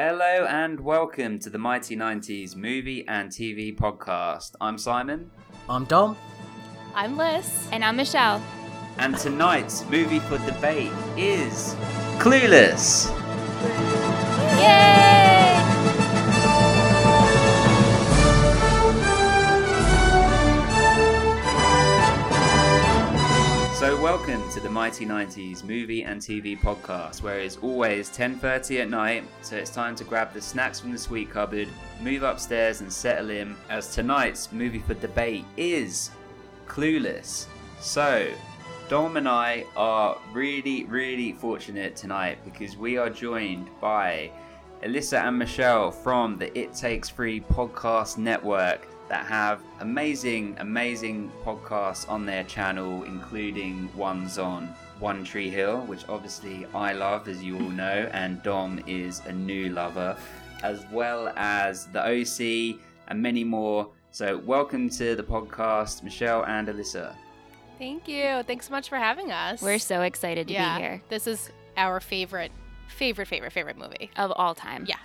Hello and welcome to the Mighty 90s movie and TV podcast. I'm Simon, I'm Dom. I'm Liz. And I'm Michelle. and tonight's movie for debate is Clueless. Yay! So welcome to the Mighty 90s movie and TV podcast, where it's always 10:30 at night, so it's time to grab the snacks from the sweet cupboard, move upstairs and settle in as tonight's movie for debate is Clueless. So, Dom and I are really really fortunate tonight because we are joined by Alyssa and Michelle from the It Takes Three podcast network that have amazing, amazing podcasts on their channel, including ones on One Tree Hill, which obviously I love, as you all know, and Dom is a new lover, as well as The OC and many more. So, welcome to the podcast, Michelle and Alyssa. Thank you. Thanks so much for having us. We're so excited to yeah, be here. This is our favorite, favorite, favorite, favorite movie. Of all time. Yeah.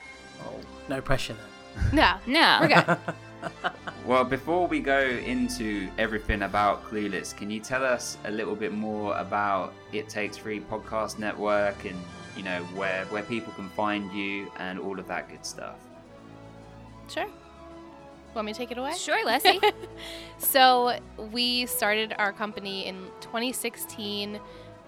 Oh, no pressure then. No, No. we're good. Well, before we go into everything about Clueless, can you tell us a little bit more about It Takes Three podcast network and you know where where people can find you and all of that good stuff? Sure. Want me to take it away? Sure, Leslie. So we started our company in 2016.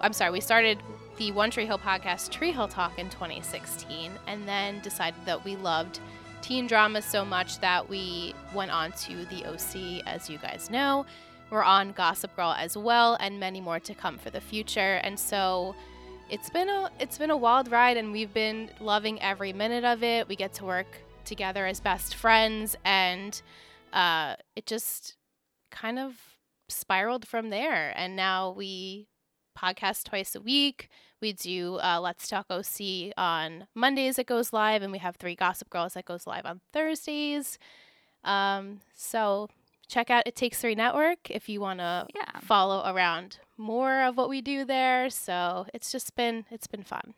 I'm sorry, we started the One Tree Hill podcast, Tree Hill Talk, in 2016, and then decided that we loved teen dramas so much that we went on to the OC, as you guys know. We're on Gossip Girl as well, and many more to come for the future. And so it's been a it's been a wild ride, and we've been loving every minute of it. We get to work together as best friends, and uh, it just kind of spiraled from there. And now we podcast twice a week. We do uh, Let's Talk OC on Mondays, it goes live, and we have three Gossip Girls that goes live on Thursdays. Um, so check out It Takes Three Network if you want to yeah. follow around more of what we do there. So it's just been it's been fun.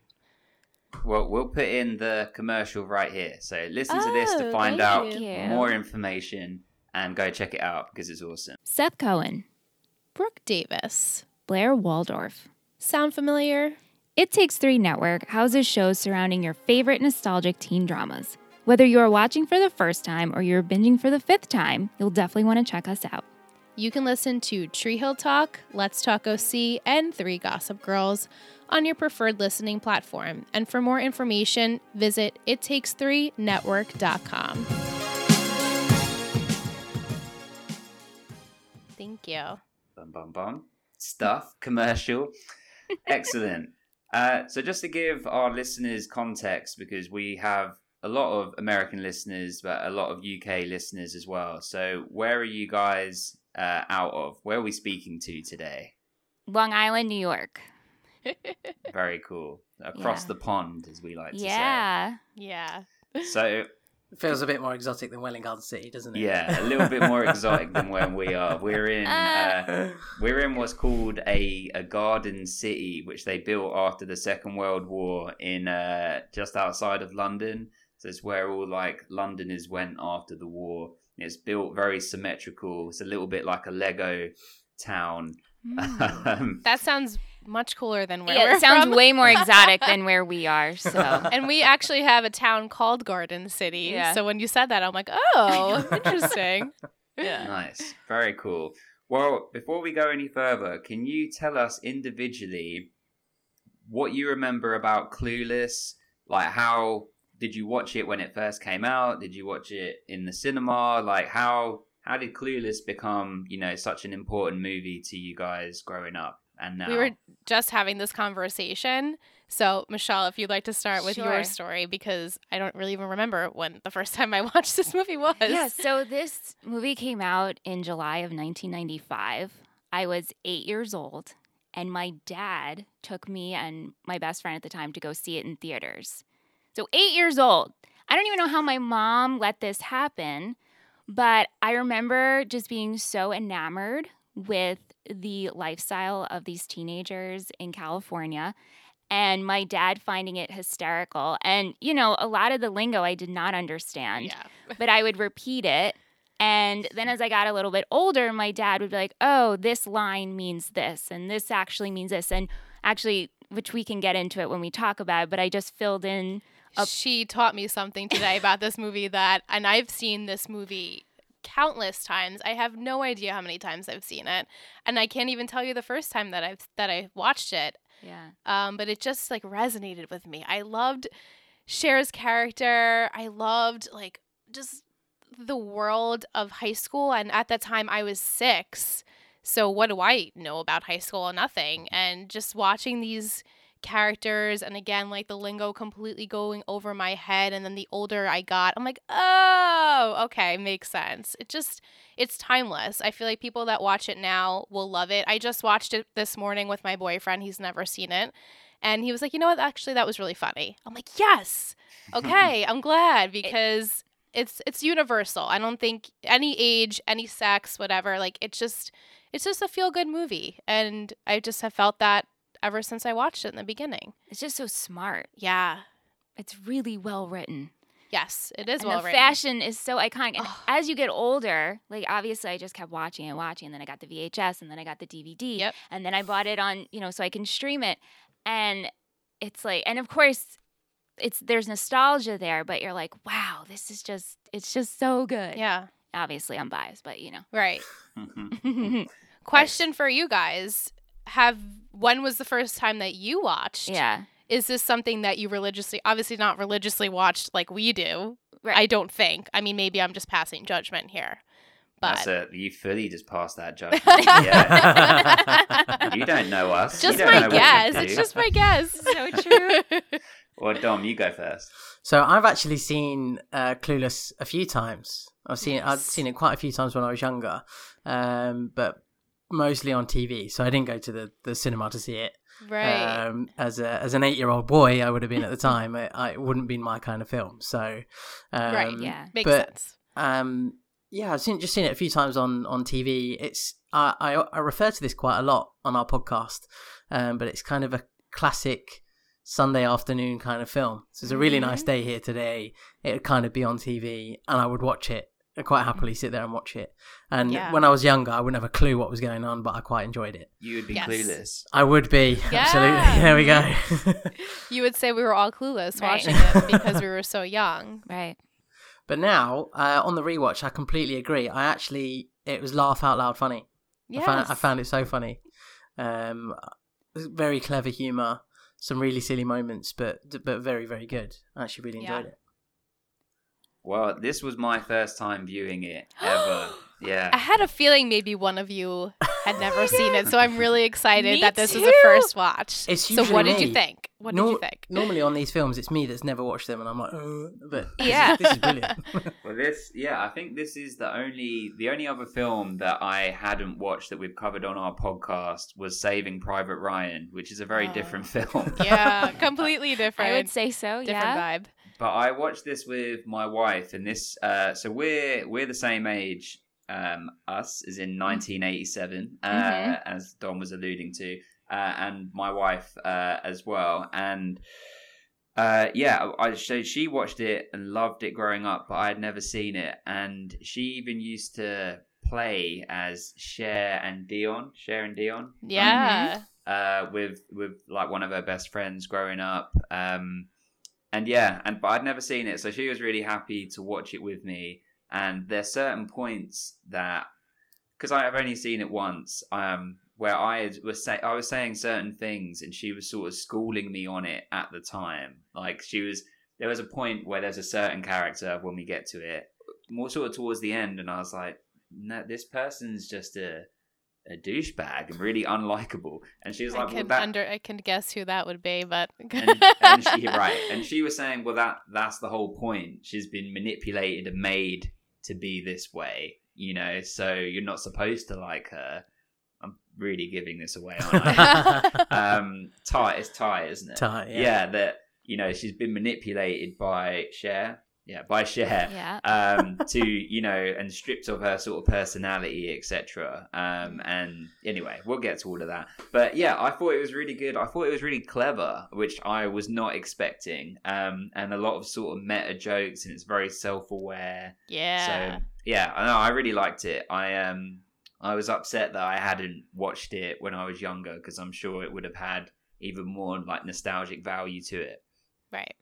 Well, we'll put in the commercial right here. So listen to this to Oh, find out you. more information and go check it out because it's awesome. Seth Cohen. Brooke Davis. Blair Waldorf. Sound familiar? It Takes Three Network houses shows surrounding your favorite nostalgic teen dramas. Whether you are watching for the first time or you're binging for the fifth time, you'll definitely want to check us out. You can listen to Tree Hill Talk, Let's Talk OC, and Three Gossip Girls on your preferred listening platform. And for more information, visit ittakes3network.com. Thank you. Bum bum bum. Stuff commercial. Excellent. Uh, so just to give our listeners context, because we have a lot of American listeners, but a lot of UK listeners as well. So where are you guys uh, out of? Where are we speaking to today? Long Island, New York. Very cool. Across Yeah. the pond, as we like to say. Yeah. Yeah. So Feels a bit more exotic than Welwyn Garden City, doesn't it? yeah, a little bit more exotic than where we are. We're in. Uh, We're in what's called a, a garden city, which they built after the Second World War in uh, just outside of London. So it's where all like Londoners went after the war. It's built very symmetrical. It's a little bit like a Lego town. Um, That sounds much cooler than where yeah, we're it sounds from. way more exotic than where we are. So and we actually have a town called Garden City. Yeah. So when you said that, I'm like, oh, interesting. Yeah. nice, very cool. Well, before we go any further, can you tell us individually what you remember about Clueless? Like, how did you watch it when it first came out? Did you watch it in the cinema? Like, how how did Clueless become, you know, such an important movie to you guys growing up and now? We were just having this conversation. So, Michelle, if you'd like to start with Sure. your story, because I don't really even remember when the first time I watched this movie was. Yeah, so this movie came out in July of 1995. I was eight years old, and my dad took me and my best friend at the time to go see it in theaters. So, eight years old. I don't even know how my mom let this happen, but I remember just being so enamored with the lifestyle of these teenagers in California. and my dad finding it hysterical. And, you know, a lot of the lingo I did not understand, Yeah. but I would repeat it. And then as I got a little bit older, my dad would be like, oh, this line means this, and this actually means this. And actually, which we can get into it when we talk about it, but I just filled in. a- She taught me something today about this movie that, and I've seen this movie countless times. I have no idea how many times I've seen it, and I can't even tell you the first time that I've that I watched it. Yeah. Um, but it just like resonated with me. I loved Cher's character. I loved like just the world of high school. And at that time, I was six. So what do I know about high school? Nothing. And just watching these characters and again like the lingo completely going over my head and then the older I got I'm like oh okay makes sense. It just it's timeless. I feel like people that watch it now will love it. I just watched it this morning with my boyfriend. He's never seen it. And he was like you know what? Actually that was really funny. I'm like yes! Okay I'm glad because it's it's universal. I don't think any age any sex whatever like it's just it's just a feel good movie. And I just have felt that ever since I watched it in the beginning. It's just so smart. Yeah. It's really well written. Yes, it is and well the written. fashion is so iconic. And Ugh. as you get older, like obviously I just kept watching and watching, and then I got the VHS, and then I got the DVD, Yep. and then I bought it on, you know, so I can stream it. And it's like, and of course, it's there's nostalgia there, but you're like, wow, this is just, it's just so good. Yeah. Obviously, I'm biased, but you know. Right. Question for you guys. Have when was the first time that you watched? yeah. Is this something that you religiously obviously not religiously watched like we do? Right. I don't think. I mean maybe I'm just passing judgment here. But That's it. You fully just passed that judgment. yeah. You don't know us. You just don't my guess. It's just my guess. So true. Well, Dom, you go first. So I've actually seen uh, Clueless a few times. I've seen I've seen it quite a few times when I was younger, um, but mostly on TV. So I didn't go to the, the cinema to see it. right. Um, as a as an eight year old boy, I would have been at the time. It, it wouldn't been my kind of film. So um, right. yeah. Makes but- sense. um, yeah, I've seen just seen it a few times on on TV. It's I I, I refer to this quite a lot on our podcast, um, but it's kind of a classic Sunday afternoon kind of film. So it's a really nice day here today. It would kind of be on TV, and I would watch it. I'd quite happily sit there and watch it. And Yeah. when I was younger, I wouldn't have a clue what was going on, but I quite enjoyed it. You would be Yes. clueless. I would be Yeah. absolutely. There we go. You would say we were all clueless Right. watching it because we were so young. Right. but now uh, on the rewatch, I completely agree. I actually it was laugh out loud funny. Yes. I found, I found it so funny. Um, very clever humor, some really silly moments, but but very very good. I actually really Yeah. enjoyed it. Well, this was my first time viewing it ever. yeah. I had a feeling maybe one of you had never seen it, so I'm really excited that this was too. a first watch. It's so what usually did you think? What did you think? Normally on these films, it's me that's never watched them, and I'm like, oh, but this is- Yeah. this is brilliant. Well, this, yeah, I think this is the only the only other film that I hadn't watched that we've covered on our podcast was Saving Private Ryan, which is a very Oh. different film. Yeah, completely different. I would say so. different yeah. vibe. But I watched this with my wife, and this, uh, so we're we're the same age. Um, us is in 1987, uh, Mhm. as Dom was alluding to, uh, and my wife uh, as well. And uh, yeah, I so she watched it and loved it growing up, but I had never seen it. And she even used to play as Cher and Dion, Cher and Dion, Yeah. uh, with with like one of her best friends growing up. Um, and yeah, and but I'd never seen it, so she was really happy to watch it with me. And there's certain points that because I've only seen it once, um, where I was say I was saying certain things, and she was sort of schooling me on it at the time. Like she was, there was a point where there's a certain character when we get to it, more sort of towards the end, and I was like, no, this person's just a a douchebag and really unlikable. And she was I like, well, that, under I can guess who that would be, but and, and she right. And she was saying well that that's the whole point. She's been manipulated and made to be this way you know so you're not supposed to like her. I'm really giving this away aren't i? Um Tai it's Tai isn't it? Tai, yeah. yeah that you know she's been manipulated by Cher yeah, by Cher. Yeah. Um, to you know, and stripped of her sort of personality, etc. Um, and anyway, we'll get to all of that. But yeah, I thought it was really good. I thought it was really clever, which I was not expecting. Um, and a lot of sort of meta jokes, and it's very self-aware. Yeah. So yeah, I know I really liked it. I um I was upset that I hadn't watched it when I was younger because I'm sure it would have had even more like nostalgic value to it. right.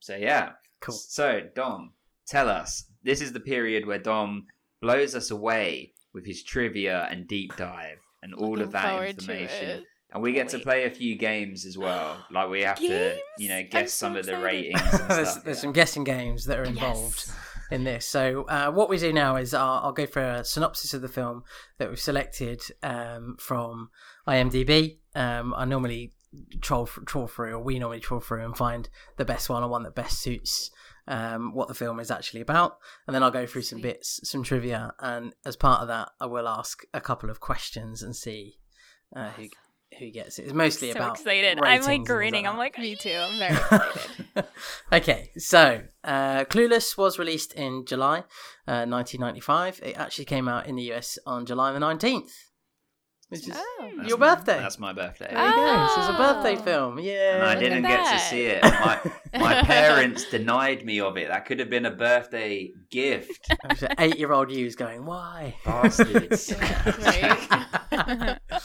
So yeah. Cool. So Dom, tell us. This is the period where Dom blows us away with his trivia and deep dive and all Looking of that information. And we get to play a few games as well. Like we have to, you know, guess so some of the ratings and there's, there's yeah. some guessing games that are involved Yes. in this. So uh, what we do now is I'll, I'll go for a synopsis of the film that we've selected um, from IMDb. Um, I normally troll troll through, or we normally troll through and find the best one or one that best suits um, what the film is actually about, and then I'll go through some bits, some trivia, and as part of that, I will ask a couple of questions and see uh, who who gets it. It's mostly so about excited. I'm like grinning. I'm like, Me too. I'm very excited. okay, so uh, Clueless was released in July uh, 1995. It actually came out in the US on July the 19th, which is Oh. Your my- birthday. That's my birthday. there you go. So it's a birthday Oh. film. Yeah. and I didn't get to see it. My my parents denied me of it. That could have been a birthday gift. Eight year old you's going, why? Bastards. Right.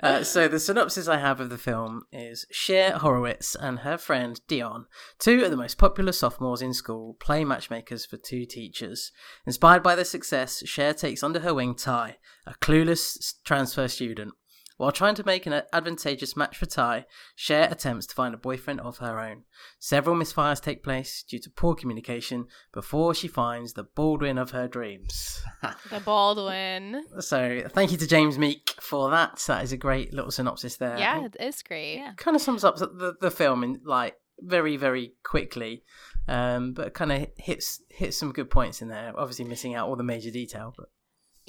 Uh, so the synopsis I have of the film is Cher Horowitz and her friend Dion, two of the most popular sophomores in school, play matchmakers for two teachers. Inspired by their success, Cher takes under her wing Tai, a clueless transfer student. While trying to make an advantageous match for Tai, Cher attempts to find a boyfriend of her own. Several misfires take place due to poor communication before she finds the Baldwin of her dreams. the Baldwin. So, thank you to James Meek for that. That is a great little synopsis there. Yeah, it is great. Yeah. kind of sums up the, the, the film in like very very quickly um but kind of hits hits some good points in there obviously missing out all the major detail but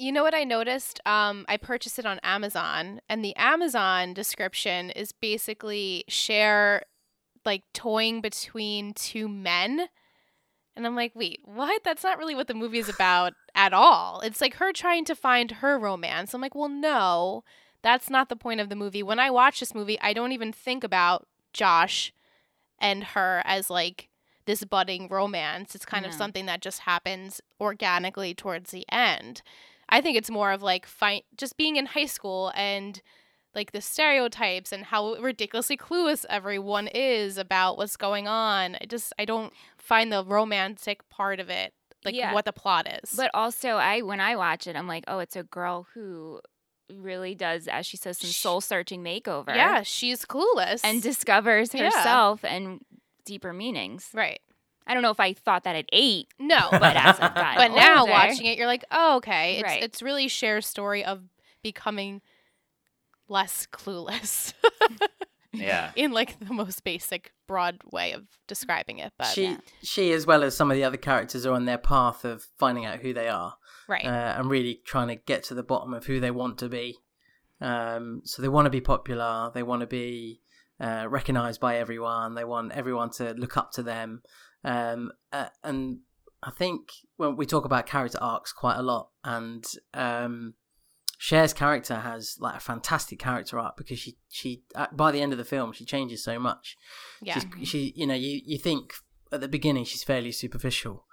You know what I noticed? Um, I purchased it on Amazon, and the Amazon description is basically Cher like toying between two men. And I'm like, wait, what? That's not really what the movie is about at all. It's like her trying to find her romance. I'm like, well, no, that's not the point of the movie. When I watch this movie, I don't even think about Josh and her as like this budding romance. It's kind of something that just happens organically towards the end. I think it's more of like just being in high school and like the stereotypes and how ridiculously clueless everyone is about what's going on. I just I don't find the romantic part of it like Yeah. what the plot is. But also, I when I watch it, I'm like, oh, it's a girl who really does, as she says, some soul searching makeover. yeah, she's clueless and discovers Yeah. herself and deeper meanings. right. I don't know if I thought that at eight, No, but as I've gotten but now watching it, you're like, oh, okay. It's Right. it's really Cher's story of becoming less clueless yeah. in like the most basic, broad way of describing it. But she yeah. she as well as some of the other characters are on their path of finding out who they are right, uh, and really trying to get to the bottom of who they want to be um so they want to be popular they want to be uh, recognized by everyone they want everyone to look up to them um uh, and i think when we talk about character arcs quite a lot and um Cher's character has like a fantastic character arc because she she uh, by the end of the film she changes so much. yeah, She's, she you know you you think at the beginning she's fairly superficial,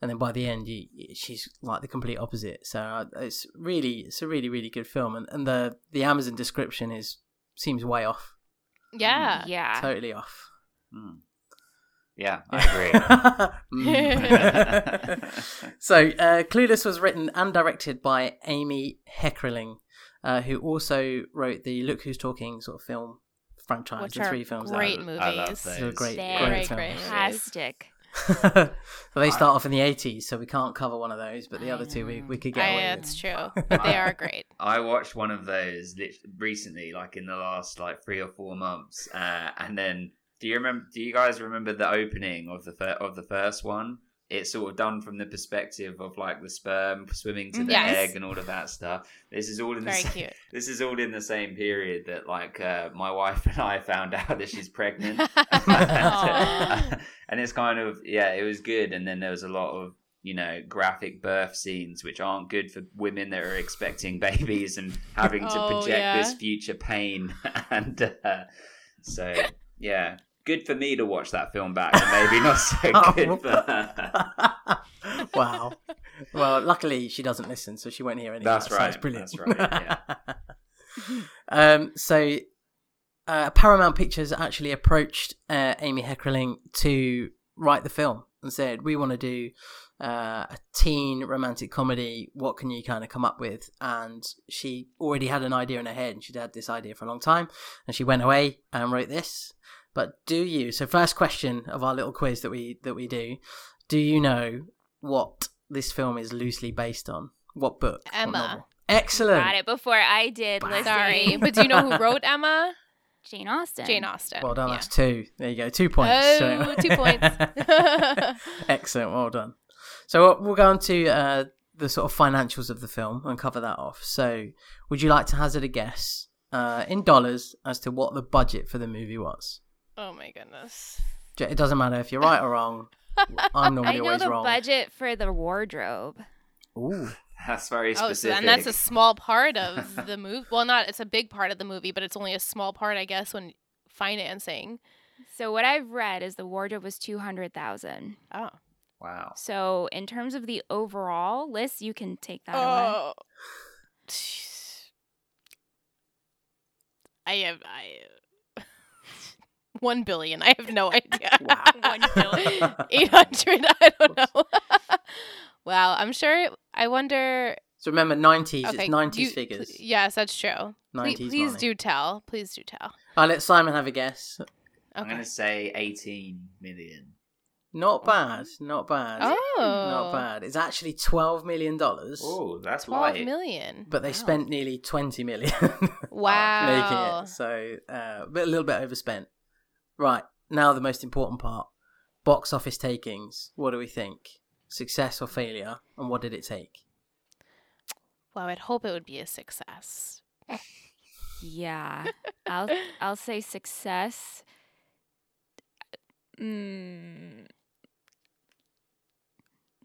and then by the end you, she's like the complete opposite. So uh, it's really it's a really really good film, and, and the the Amazon description is seems way off, yeah. yeah. totally off. Hmm. Yeah, I agree. Mm. so, uh, Clueless was written and directed by Amy Heckerling, uh, who also wrote the Look Who's Talking sort of film franchise, Which the are three films. great I- movies. I love those. great, They're great, great, films. great. fantastic. so they start off in the 80s, so we can't cover one of those, but the I other two we, we could get I, away with. it's true, but they are great. I watched one of those recently, like in the last like three or four months, uh, and then do you remember? Do you guys remember the opening of the fir- of the first one? It's sort of done from the perspective of like the sperm swimming to the Yes. egg and all of that stuff. This is all in the Very same, cute. this is all in the same period that like uh, my wife and I found out that she's pregnant. Aw. and it's kind of yeah, it was good. And then there was a lot of you know graphic birth scenes, which aren't good for women that are expecting babies and having to Oh, project yeah. this future pain. and uh, so yeah, good for me to watch that film back, and maybe not so Oh. good for her. wow. Well, luckily she doesn't listen, so she won't hear anything. That's of that, so right, brilliant. that's right, um. So, uh, Paramount Pictures actually approached uh, Amy Heckerling to write the film and said, "We want to do uh, a teen romantic comedy. What can you kind of come up with?" And she already had an idea in her head, and she'd had this idea for a long time. And she went away and wrote this. But do you? So, first question of our little quiz that we that we do: Do you know what this film is loosely based on? What book? Emma. novel? Excellent. Got it before I did. Wow. Sorry, but do you know who wrote Emma? Jane Austen. Jane Austen. Well done. Yeah. That's two. There you go. Two points. Oh, two points. Excellent. Well done. So we'll- we'll go on to uh, the sort of financials of the film and cover that off. So, would you like to hazard a guess uh, in dollars as to what the budget for the movie was? Oh my goodness. It doesn't matter if you're right or wrong. I'm normally I know always the wrong. budget for the wardrobe. Ooh. That's very Oh, so, specific. and that's a small part of the movie. Well, not it's a big part of the movie, but it's only a small part, I guess, when financing. So what I've read is the wardrobe was two hundred thousand. Oh. wow. So in terms of the overall list, you can take that away. Oh. I have I one billion. I have no idea. Wow. one billion. Eight hundred. I don't know. wow. I'm sure. I wonder. So remember, 90s. Okay, it's 90s you- figures. pl- yes, that's true. 90s please money. do tell. Please do tell. I'll let Simon have a guess. Okay. I'm gonna say 18 million. Not bad. Not bad. Oh. Not bad. It's actually $12 million. Oh, that's Twelve light. million. But they Wow. spent nearly 20 million Wow. making it. So, uh, but a little bit overspent. Right. Now, the most important part box office takings. What do we think? Success or failure? And what did it take? Well, I'd hope it would be a success. Yeah, I'll I'll say success. Mm.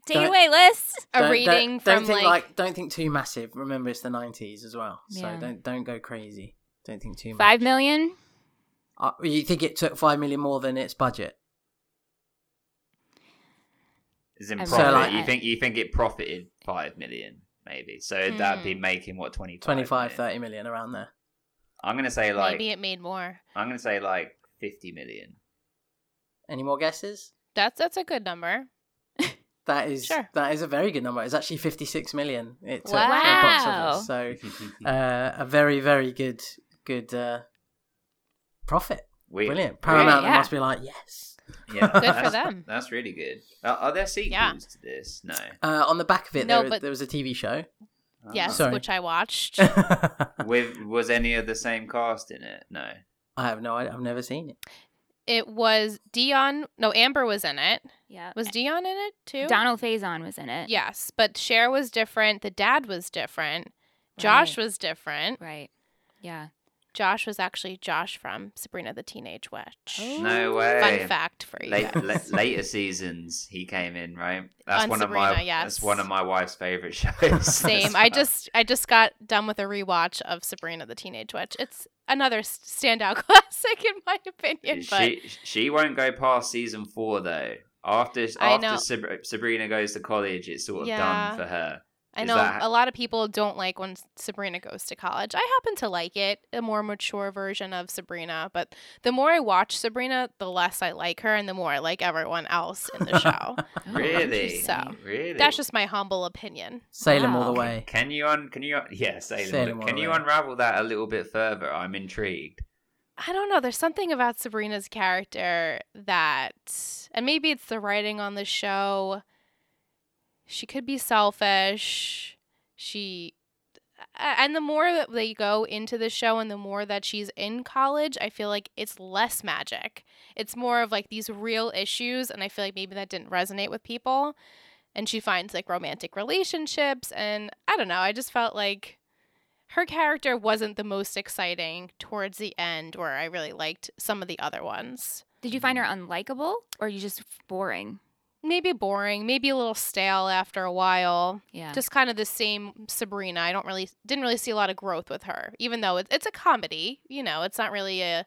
Take Don't- away, Liz. A reading don't, don't from think like, don't think too massive. Remember, it's the 90s as well. So don't don't go crazy. Don't think too much. Five million. Uh, you think it took 5 million more than its budget? Is in I'm profit. like- you think you think it profited five million, maybe? So that'd be Hmm. making what 25, 25, million? 30 million around there. I'm gonna say like maybe it made more. I'm gonna say like 50 million. Any more guesses? That's that's a good number. That is Sure. that is a very good number. It's actually 56 million. It took Wow. for the box office. So uh, a very very good good uh, profit. We- Brilliant. Paramount yeah. must be like yes. Yeah, Good for them. That's really good. Are, are there sequels Yeah. to this? No. Uh, on the back of it, No, there, but- there was a TV show. Yes, Sorry. which I watched. With was any of the same cast in it? No. I have no idea. I've never seen it. it was Dion. No, Amber was in it. Yeah. Was Dion in it too? Donald Faison was in it. Yes, but Cher was different. The dad was different. Josh Right. was different. Right. Yeah. Josh was actually Josh from Sabrina the Teenage Witch. No oh. way. Fun fact for you. Late, guys. la- later seasons, he came in, right? That's On one of my. yes. That's one of my wife's favorite shows. Same. I just I just got done with a rewatch of Sabrina the Teenage Witch. It's another s- standout classic in my opinion. But she she won't go past season four though. After after Sabrina goes to college, it's sort of Yeah. done for her. I know that- a lot of people don't like when Sabrina goes to college. I happen to like it, a more mature version of Sabrina. But the more I watch Sabrina, the less I like her, and the more I like everyone else in the show. Really? So, really? That's just my humble opinion. Salem all the way. Can you un? Can you? Un- yeah, Salem. Salem can all you way. unravel that a little bit further? I'm intrigued. I don't know. There's something about Sabrina's character that, and maybe it's the writing on the show. She could be selfish. She, and the more that they go into the show and the more that she's in college, I feel like it's less magic. It's more of like these real issues, and I feel like maybe that didn't resonate with people. And she finds like romantic relationships, and I don't know. I just felt like her character wasn't the most exciting towards the end where I really liked some of the other ones. Did you find her unlikable or you just boring? Maybe boring, maybe a little stale after a while. Yeah. Just kind of the same Sabrina. I don't really didn't really see a lot of growth with her, even though it's it's a comedy. You know, it's not really a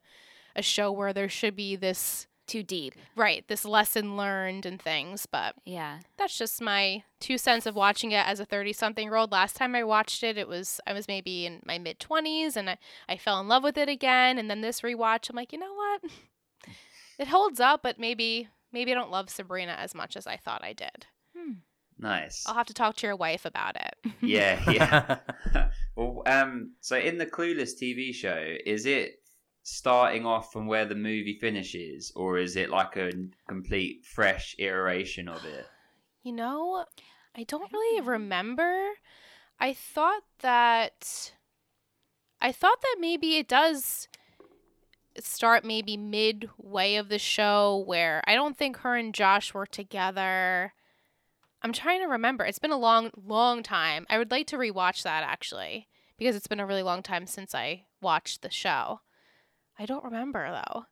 a show where there should be this too deep. right this lesson learned and things. But Yeah. that's just my two cents of watching it as a 30 something year old last time i watched it it was i was maybe in my mid 20s and I, I fell in love with it again and then this rewatch i'm like you know what it holds up but maybe maybe i don't love sabrina as much as i thought i did Nice. i'll have to talk to your wife about it Yeah, yeah. well, um, so in the Clueless TV show, is it starting off from where the movie finishes, or is it like a complete fresh iteration of it? you know i don't don't really remember i thought that i thought that maybe it does start maybe midway of the show where I don't think her and Josh were together. I'm trying to remember. It's been a long, long time. I would like to rewatch that actually because it's been a really long time since I watched the show. I don't remember though.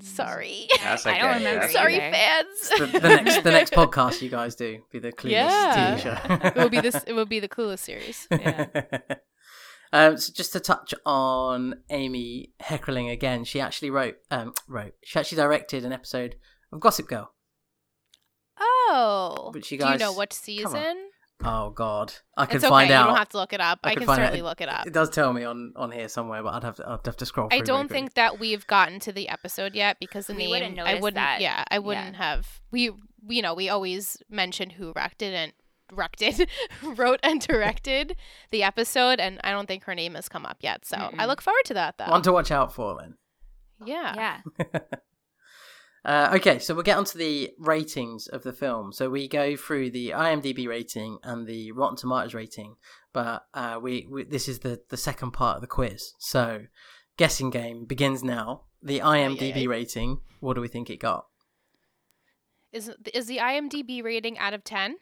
Mm. Sorry. That's I don't remember that's Sorry, either. fans. the, the next the next podcast you guys do be the Clueless Yeah. TV show. it will be this. It will be the Clueless series. Yeah. Um, so just to touch on Amy Heckerling again, she actually wrote um, wrote she actually directed an episode of Gossip Girl. Oh. But you Do you know what season? Oh God, I could It's okay. find You don't have to look it up. I I, could can find out. certainly look it up. It does tell me on on here somewhere, but I'd have to I'd have to scroll. I don't think that we've gotten to the episode yet because the We name wouldn't I notice wouldn't that. yeah I wouldn't have we you know we always mention who directed and directed wrote and directed the episode and I don't think her name has come up yet so I Mm-mm. look forward to that though quickly. One to watch out for then. yeah Yeah. Uh, okay, so we'll get onto the ratings of the film. So we go through the IMDb rating and the Rotten Tomatoes rating, but uh, we, we this is the the second part of the quiz. So guessing game begins now. The IMDb yay. rating. What do we think it got? is is the IMDb rating out of 10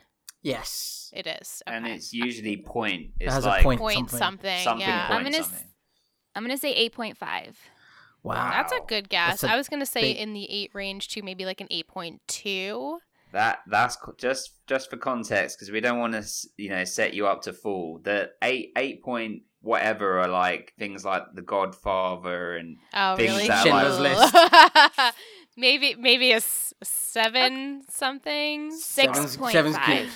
Yes, it is okay. And it's usually point. It It's has a like point. point something. something, something yeah point I'm gonna something. I'm gonna say 8.5. wow. that's a good guess That's a I was gonna say big- in the 8 range too maybe like an 8.2 That that's co- just just for context because we don't want to you know set you up to fall. The eight eight point whatever are like things like The Godfather and Oh, things really? that Schindler's Ooh. maybe maybe a s- seven something. Seven's- 6.5. good.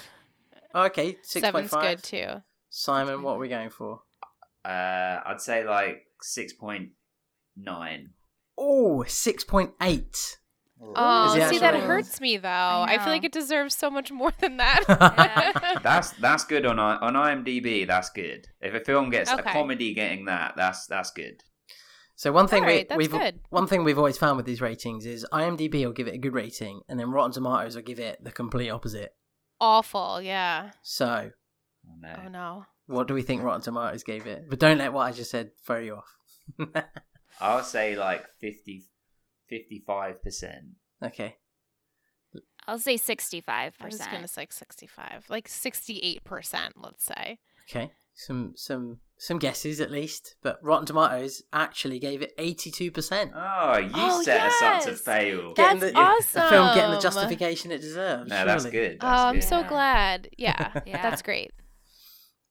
Okay, six Seven's good too. Simon, what are we going for? uh, I'd say like six point nine. Oh, 6.8. Oh, the see, that hurts me though. I, feel like it deserves so much more than that. Yeah. That's that's good on on IMDb. That's good. If a film gets a comedy getting that, that's that's good. So one thing Alright, we, we've good. one thing we've always found with these ratings is IMDb will give it a good rating, and then Rotten Tomatoes will give it the complete opposite. Awful, yeah. So, Oh, oh no. Oh no. what do we think Rotten Tomatoes gave it? But don't let what I just said throw you off. I'll say like 55 percent. okay, I'll say 65%. I was gonna say sixty-five, like sixty-eight percent, let's say. okay, some some some guesses at least. But Rotten Tomatoes actually gave it eighty-two percent. Oh, you Oh, set us up to yes. fail. That's the, awesome. The film getting the justification it deserves. no, that's surely. good. Oh, That's I'm good. so Yeah. glad. Yeah, Yeah. that's great.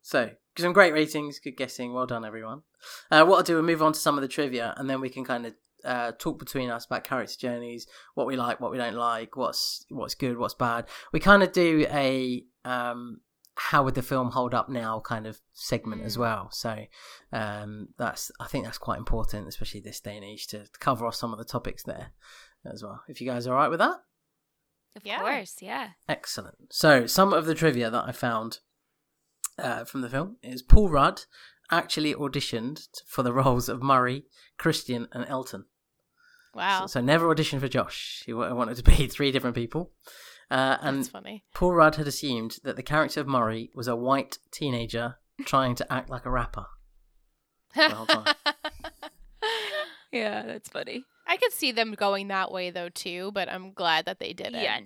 So, some great ratings, good guessing. Well done, everyone. Uh, what I'll do, we'll move on to some of the trivia, and then we can kind of uh, talk between us about character journeys, what we like, what we don't like, what's what's good, what's bad. We kind of do a um, how would the film hold up now kind of segment as Mm. well. So um, that's I think that's quite important, especially this day and age, to, to cover off some of the topics there as well. If you guys are all right with that. Of Yeah. course, yeah. Excellent. So, some of the trivia that I found uh, from the film is Paul Rudd actually auditioned for the roles of Murray, Christian, and Elton. Wow, So, so never auditioned for Josh. He wanted to be three different people. Uh, and that's funny. Paul Rudd had assumed that the character of Murray was a white teenager trying to act like a rapper. yeah, that's funny. I could see them going that way though too, but I'm glad that they did it. Yeah.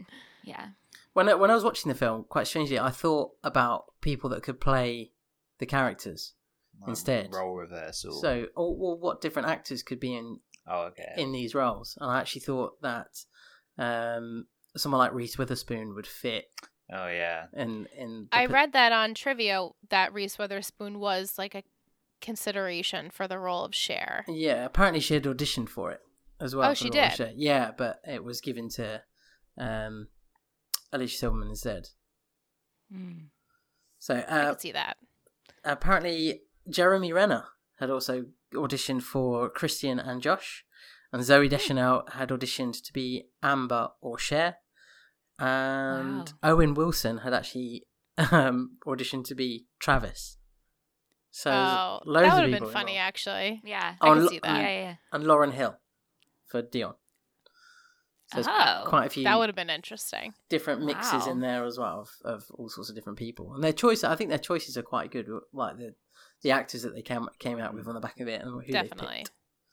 Yeah. When I, when I was watching the film, quite strangely, I thought about people that could play the characters. Like Instead. role reversal. So, or, or what different actors could be in Oh, okay. in these roles, and I actually thought that um, someone like Reese Witherspoon would fit oh, yeah. And in. the I read that on trivia that Reese Witherspoon was like a consideration for the role of Cher. Yeah, apparently she had auditioned for it as well. Oh, she the role of did? Yeah, but it was given to um, Alicia Silverman instead. Mm. So I uh, could see that. apparently Jeremy Renner had also auditioned for Christian and Josh, and Zooey Deschanel had auditioned to be Amber or Cher, and Owen Wilson had actually um, auditioned to be Travis. So oh, loads that would have been funny, involved. actually. Yeah. I Oh, could lo- see yeah, that. yeah. and Lauryn Hill for Dion. So Oh, quite a few That would have been interesting. different mixes Wow. in there as well of, of all sorts of different people, and their choice. I think their choices are quite good. Like the the actors that they came came out with on the back of it, and who they Definitely. picked.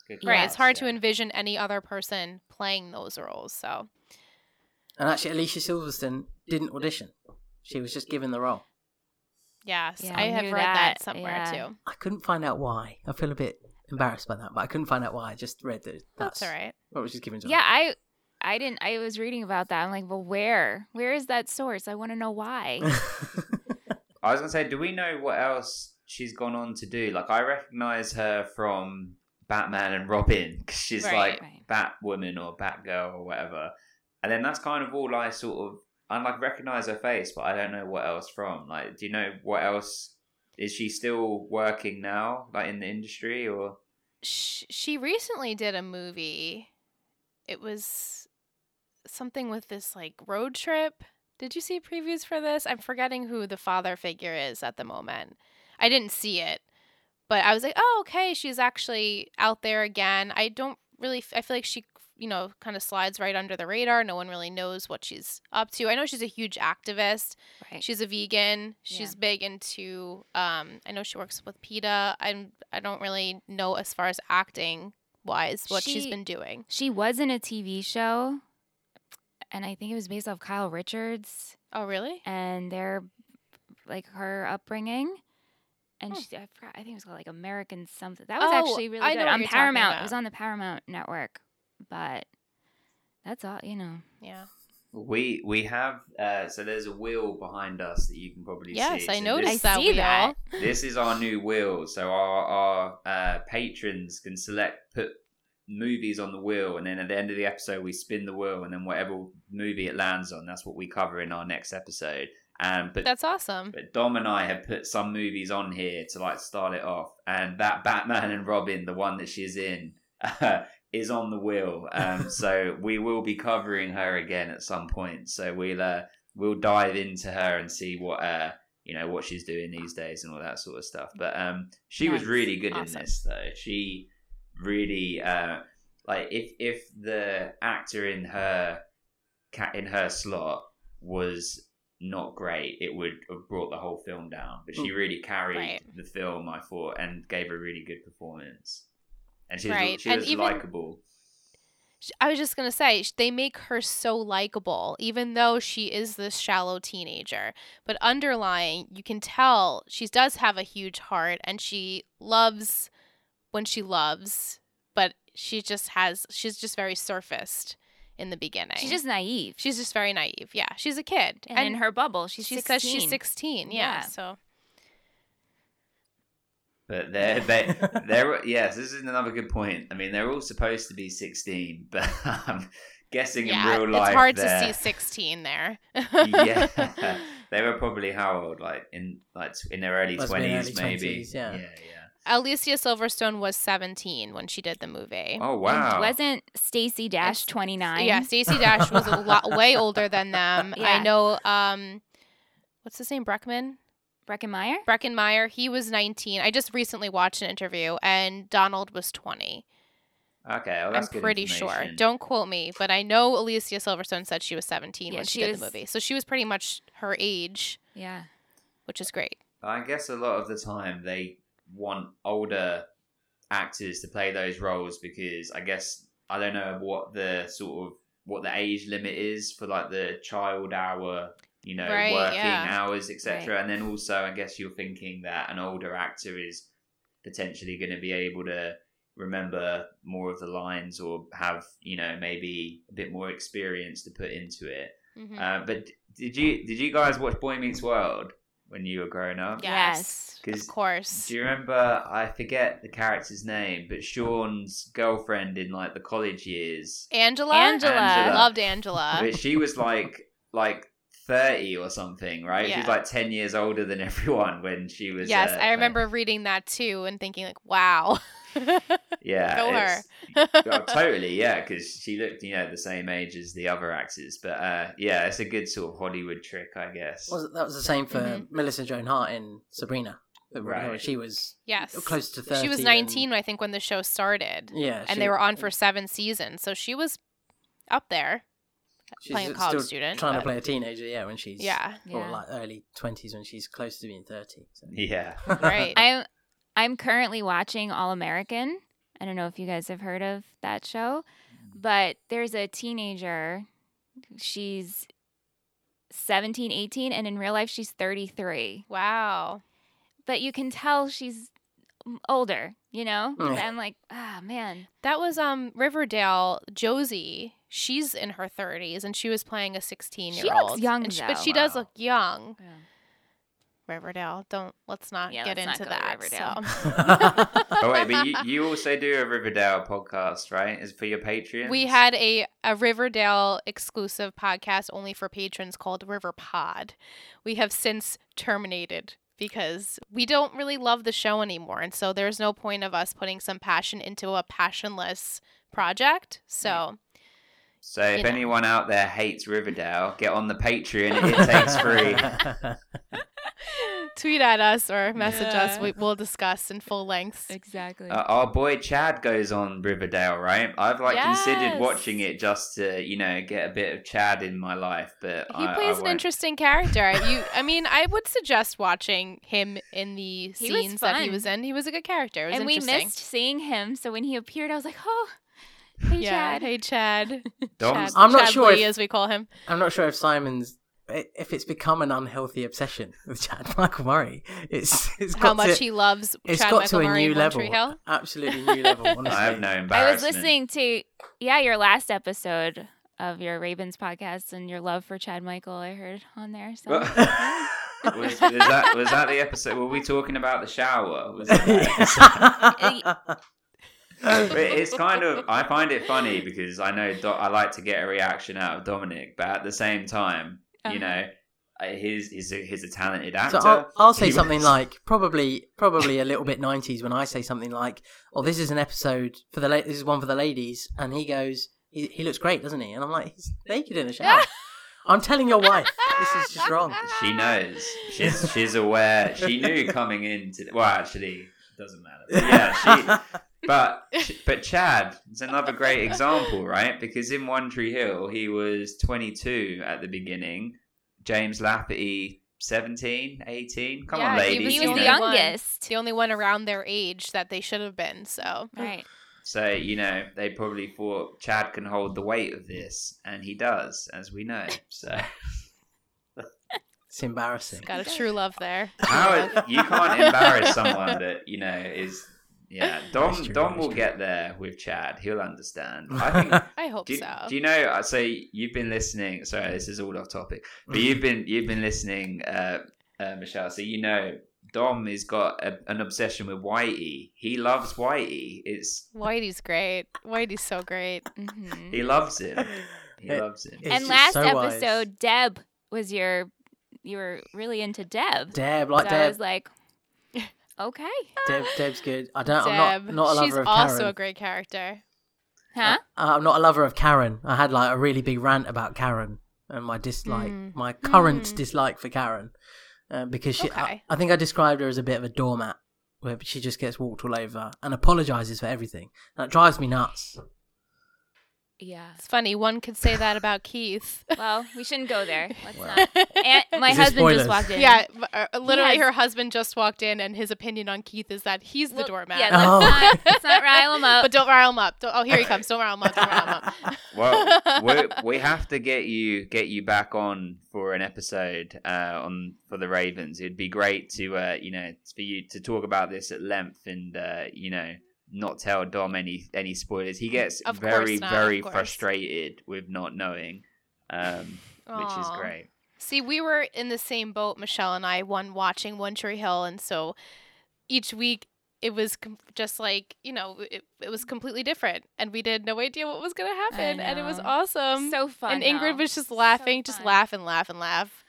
Good Right. Yeah. It's hard to envision any other person playing those roles. So And actually, Alicia Silverstone didn't audition; she was just given the role. yes, Yeah, I I have read that, that, somewhere yeah. too. I couldn't find out why. I feel a bit embarrassed by that, but I couldn't find out why. I just read that that's, That's all right. what was just given to her. Yeah, I I didn't I was reading about that. I'm like, well where? Where is that source? I want to know why. I was gonna say, do we know what else she's gone on to do? Like, I recognize her from Batman and Robin because she's Right. like Right. Batwoman or Batgirl or whatever, and then that's kind of all I sort of I like recognize her face, but I don't know what else from. Like, do you know what else? Is she still working now, like in the industry, or Sh- she recently did a movie. It was something with this like road trip. Did you see previews for this? I'm forgetting who the father figure is at the moment. I didn't see it, but I was like, oh, okay, she's actually out there again. I don't really, I feel like she, you know, kind of slides right under the radar. No one really knows what she's up to. I know she's a huge activist. Right. She's a vegan. She's Yeah. big into. Um, I know she works with PETA. I'm. I don't really know as far as acting wise what she's She- been doing. She was in a TV show and I think it was based off Kyle Richards Oh, really? and their like her upbringing. And she, I forgot, I think it was called like American something. That was Oh, actually really I good on Paramount. It was on the Paramount network. But that's all, you know. Yeah. we we have? Uh, so there's a wheel behind us that you can probably Yes, see. Yes, I So noticed this- I that see wheel. that. this is our new wheel. So our our uh, patrons can select put movies on the wheel, and then at the end of the episode, we spin the wheel, and then whatever movie it lands on, that's what we cover in our next episode. And but That's awesome. but Dom and I have put some movies on here to like start it off, and that Batman and Robin, the one that she's in. is on the wheel, um, so we will be covering her again at some point. So we'll uh, we'll dive into her and see what uh, you know what she's doing these days and all that sort of stuff. But um, she was really good in this though. She really uh, like if if the actor in her cat in her slot was not great, it would have brought the whole film down. But she mm. really carried Right. the film, I thought, and gave a really good performance. And she was, Right, she was likable. I was just gonna say they make her so likable, even though she is this shallow teenager. But underlying, you can tell she does have a huge heart, and she loves when she loves. But she just has she's just very surfaced in the beginning. She's just naive. she's just very naive. Yeah, she's a kid, and, in her bubble, she's she 16. says she's sixteen. Yeah, Yeah. so But they're they they're yes, this is another good point. I mean, they're all supposed to be sixteen, but I'm guessing yeah, in real life it's hard to see sixteen there. yeah, they were probably how old? Like in like in their early Must have been twenties, maybe. 20s, yeah. yeah, Alicia Silverstone was seventeen when she did the movie. Oh And wow! wasn't Stacey Dash 29? Yeah, Stacey Dash was a lot way older than them. I know. Um, what's his name? Breckman. Breckin Meyer? Breckenmeyer. He was 19. I just recently watched an interview, and Donald was 20. okay, well, I'm good pretty sure. Don't quote me, but I know Alicia Silverstone said she was 17 Yeah, when she, she did was- the movie. So she was pretty much her age, Yeah. which is great. I guess a lot of the time they want older actors to play those roles because I guess I don't know what the sort of what the age limit is for like the child hour, you know, Right, working yeah. hours, etc. And then also, I guess you're thinking that an older actor is potentially going to be able to remember more of the lines or have you know maybe a bit more experience to put into it. Mhm. Uh, but did you did you guys watch Boy Meets World when you were growing up? yes, Because of course. do you remember? I forget the character's name, but Shawn's girlfriend in like the college years. Angela. Angela. Angela. Loved Angela. but she was like like thirty or something, right? She was like ten years older than everyone when she was. yes, uh, I remember reading that too and thinking like, wow. Yeah, Go it's- well, totally, yeah, because she looked, you know, the same age as the other actors. But uh, yeah, it's a good sort of Hollywood trick, I guess. Was that was the same for Mhm. Melissa Joan Hart in Sabrina? Right. She was yes. close to thirty. She was and- 19, I think, when the show started. yeah, and they were on for seven seasons. So she was up there. she's playing a college still student, trying to play a teenager. Yeah, when she's Yeah. or Yeah. like early twenties when she's close to being thirty. So. Yeah, Right. I'm I'm currently watching All American. I don't know if you guys have heard of that show, but there's a teenager. She's 17, 18, and in real life she's 33. wow. But you can tell she's older, you know? Yeah. And I'm like, ah, man. That was um Riverdale Josie. She's in her 30s and she was playing a 16 year old. She old. looks young, And she- though. but she does look young. Riverdale. Don't let's not Yeah, get let's into not that. to so. oh wait, but you, you also do a Riverdale podcast, right? Is for your Patreon? We had a, a Riverdale exclusive podcast only for patrons called River Pod. We have since terminated because we don't really love the show anymore. And so there's no point of us putting some passion into a passionless project. So So if know. anyone out there hates Riverdale, get on the Patreon. It takes free. tweet at us or message us. Yeah. We, we'll discuss in full length. Exactly. Uh, our boy Chad goes on Riverdale, right? I've like considered watching it just to, you know, get a bit of Chad in my life, but He I, plays I an won't. interesting character. You, I mean, I would suggest watching him in the He scenes that he was in. He was a good character. It was and we missed seeing him. So when he appeared, I was like, oh, hey, yeah. Chad. Hey, Chad. Dom's- Chad. I'm not Chad sure Lee, if- as we call him. I'm not sure if Simon's if it's become an unhealthy obsession with Chad Michael Murray. It's it's got How much to, he loves it's Chad got Michael to a Murray new level. Hill. Absolutely new level. Honestly. I have no embarrassment. I was listening to, yeah, your last episode of your Ravens podcast and your love for Chad Michael, I heard on there. So. Well- was, was that was that the episode? Were we talking about the shower? it's kind of I find it funny because I know Do- I like to get a reaction out of Dominic, but at the same time, you Uh-huh. know, uh, he's he's a, he's a talented So actor. I'll, I'll say He something was- like probably probably a little bit 90s when I say something like, "Oh, this is an episode for the la- this is one for the ladies," and he goes, "He, he looks great, doesn't he?" And I'm like, "He's naked in the shower." I'm telling your wife, this is just wrong. She knows. She's she's aware. She knew coming into. Well, actually, it doesn't matter. But yeah, she. But but Chad is another great example, right? Because in One Tree Hill, he was 22 at the beginning. James Lafferty, 17, 18. Come on, Yeah, he ladies. was he was the know. one. youngest. The only one around their age that they should have been. So Right. So you know they probably thought Chad can hold the weight of this, and he does, as we know. So It's embarrassing. got a true love there. how you can't embarrass someone that you know is yeah. Dom true, Dom will true. get there with Chad. He'll understand. I think. I hope Do you, so. do you know? I say you've been listening. Sorry, this is all off topic, but you've been you've been listening, uh, uh, Michelle. So you know, Dom has got a, an obsession with Whitey. He loves Whitey. It's Whitey's great. Whitey's so great. hmm he loves him. He It- loves him. And last so wise. episode, Deb was your, you were really into Deb. Deb, like so I Deb, was like, okay. Deb, Deb's good. I don't. Deb. I'm not not a lover She's of also a great character. Huh? Uh, I'm not a lover of Karen. I had like a really big rant about Karen and my dislike, Mm. my current Mm. dislike for Karen, uh, because she. I, Okay. I think I described her as a bit of a doormat, where she just gets walked all over and apologizes for everything. That drives me nuts. Yeah. It's funny. One could say that about Keith. Well, we shouldn't go there. Let's Well. not. And my husband spoilers? just walked in. yeah, b- uh, literally, has- her husband just walked in, and his opinion on Keith is that he's the Well, doormat. Yeah, let's, Oh. not, let's not rile him up. but don't rile him up. Don't, oh, here he comes. Don't rile him up. Don't rile him up. Well, we we have to get you get you back on for an episode uh, on for the Ravens. It'd be great to uh, you know for you to talk about this at length and uh, you know not tell Dom any any spoilers. He gets Of very not, very frustrated with not knowing, um, which is great. See, we were in the same boat, Michelle and I, one watching One Tree Hill, and so each week it was com- just like you know it, it was completely different, and we had no idea what was gonna happen, and it was awesome. so fun. and Ingrid though. was just So laughing, just fun. laugh and laugh and laugh.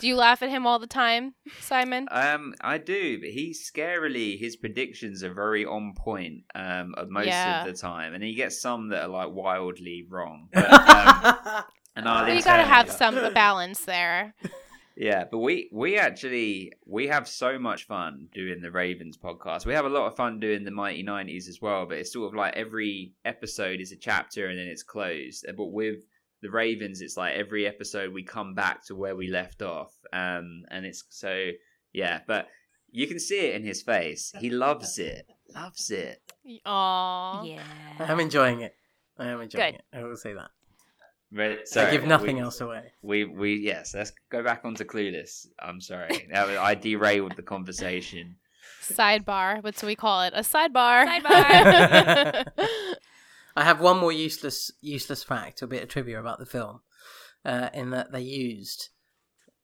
Do you laugh at him all the time, Simon? Um, I do, but he scarily his predictions are very on point um most Yeah. of the time, and he gets some that are like wildly wrong. But, um, and I'll Well, you gotta turn- have some balance there. Yeah, but we we actually we have so much fun doing the Ravens podcast. We have a lot of fun doing the Mighty Nineties as well. But it's sort of like every episode is a chapter and then it's closed. But with the Ravens, it's like every episode we come back to where we left off. Um, and it's so yeah. But you can see it in his face. He loves it. Loves it. Aww. Yeah. I am enjoying it. I am enjoying Good. it. I will say that. Right, I give nothing we- else away. We we yes. Let's go back onto Clueless. I'm sorry. I derailed the conversation. Sidebar. What's we call it? A sidebar. Sidebar. I have one more useless useless fact, a bit of trivia about the film, uh, in that they used.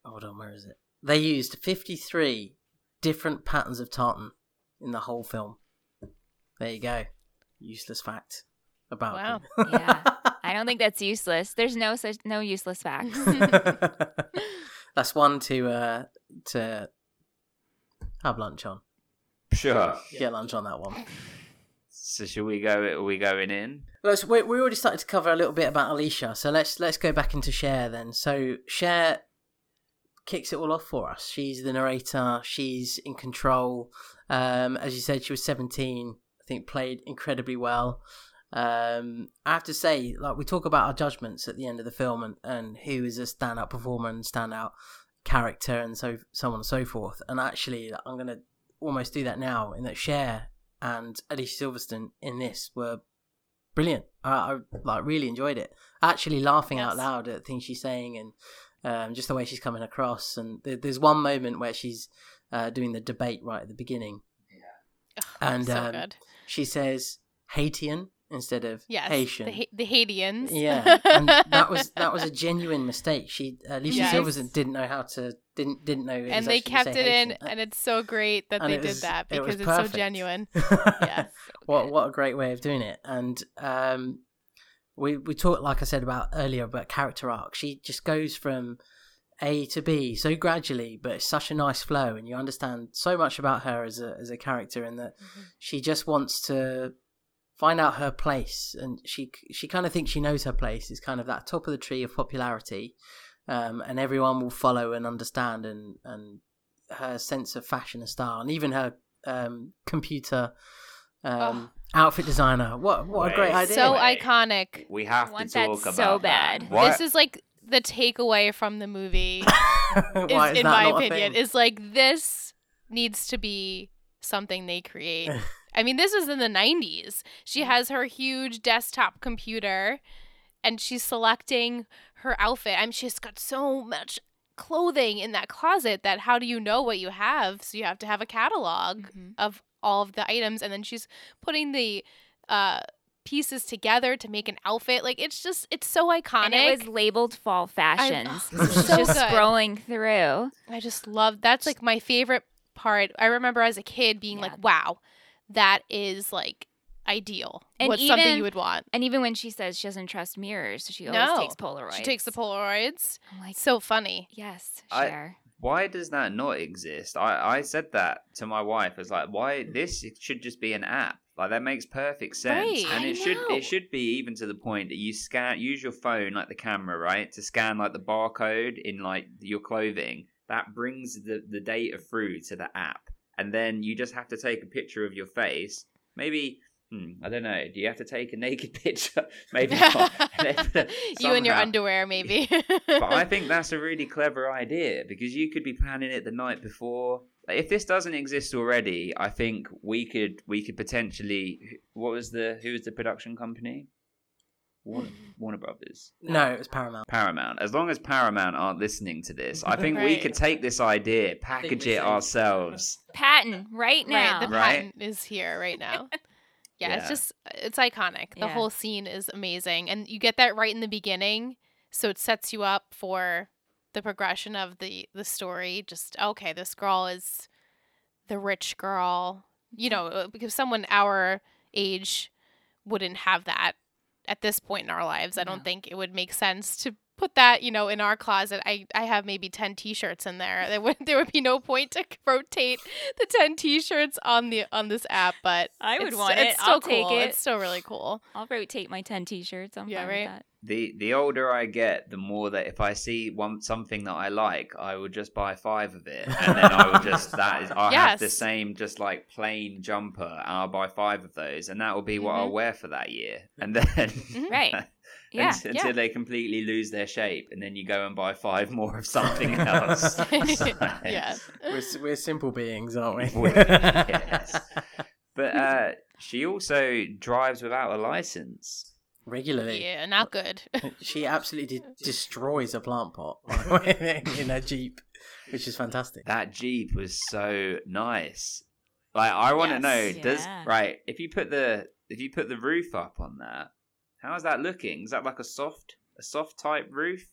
Hold on, where is it? They used fifty three different patterns of tartan in the whole film. There you go, useless fact about. Wow. them. Yeah. I don't think that's useless. There's no such no useless facts. That's one to uh, to have lunch on. Sure. Get lunch on that one. So should we go? Are we going in? Let's, we, we already started to cover a little bit about Alicia, so let's let's go back into Cher then. So Cher kicks it all off for us. She's the narrator. She's in control. Um, as you said, she was seventeen. I think played incredibly well. Um, I have to say, like we talk about our judgments at the end of the film and, and who is a standout performer and standout character and so so on and so forth. And actually, I'm gonna almost do that now in that Cher and Alicia Silverstone in this were brilliant. I, I like really enjoyed it. Actually, laughing out loud at things she's saying and um, just the way she's coming across. And there, there's one moment where she's uh, doing the debate right at the beginning, And, so um, she says Haitian instead of Yes, Haitian. the, Ha- the Haitians. yeah, and that was that was a genuine mistake. She Alicia Yes. Silverstone didn't know how to didn't didn't know. And they kept it in, and it's so great that And they it did was- that it because it's so genuine. Yes. what what a great way of doing it. And um, we we talked like I said about earlier about character arc. She just goes from A to B so gradually, but it's such a nice flow, and you understand so much about her as a as a character, and that she just wants to find out her place, and she she kind of thinks she knows her place. Is kind of that top of the tree of popularity, um, and everyone will follow and understand, and and her sense of fashion and style, and even her um, computer um, outfit designer. What what a great idea! So Wait. iconic. We have want to that talk so about bad. That. This is like the takeaway from the movie, Why is, is in that my not opinion. Is like this needs to be something they create. I mean, this was in the 90s. She has her huge desktop computer and she's selecting her outfit. I mean, she's got so much clothing in that closet that how do you know what you have? So you have to have a catalog Mhm. of all of the items and then she's putting the uh pieces together to make an outfit. Like it's just it's so iconic. And it was labeled fall fashions. oh, So so just good. scrolling through. I just love that's like my favorite part. I remember as a kid being Yeah. like, "Wow, that is like ideal. And What's something you would want?" And even when she says she doesn't trust mirrors, she always No. takes Polaroids. She takes the Polaroids. I'm like, So funny. yes, I- Cher. why does that not exist? I, I said that to my wife. It's like, why this should just be an app. Like that makes perfect sense, Right. and I it should it should be even to the point that you scan use your phone like the camera, right, to scan like the barcode in like your clothing. That brings the the data through to the app, and then you just have to take a picture of your face. Maybe hmm, I don't know. Do you have to take a naked picture? Maybe not. And you in your underwear, maybe. but I think that's a really clever idea because you could be planning it the night before. If this doesn't exist already, I think we could we could potentially. What was the who was the production company? Warner, Warner Brothers, no, it was Paramount. Paramount. As long as Paramount aren't listening to this, I think we Right. could take this idea, package it ourselves, Patent right now. right, the Right. patent is here right now. Yeah, Yeah. it's just it's iconic. The Yeah. whole scene is amazing, and you get that right in the beginning, so it sets you up for the progression of the the story. Just okay, this girl is the rich girl, you know, uh, because someone our age wouldn't have that at this point in our lives. I don't think it would make sense to put that, you know, in our closet. I, I have maybe 10 t-shirts in there. There would there would be no point to rotate the 10 t-shirts on the on this app, but I would it's- want it's it. Still I'll take it. It's still really cool. I'll rotate my 10 t-shirts. I'm Yeah, fine right? with that. The the older I get, the more that if I see one something that I like, I would just buy five of it, and then I will just that is I have the same just like plain jumper, and I'll buy five of those, and that will be what I'll Mhm. wear for that year, and then Right. Yeah. until, until they completely lose their shape, and then you go and buy five more of something else. yeah. We're, we're simple beings, aren't we? We- yes. But uh, she also drives without a license. Regularly. Yeah, not good. She absolutely de- destroys a plant pot in her Jeep, which is fantastic. That Jeep was so nice. Like I want to Yes. know, does right if you put the if you put the roof up on that, how's that looking? Is that like a soft a soft type roof?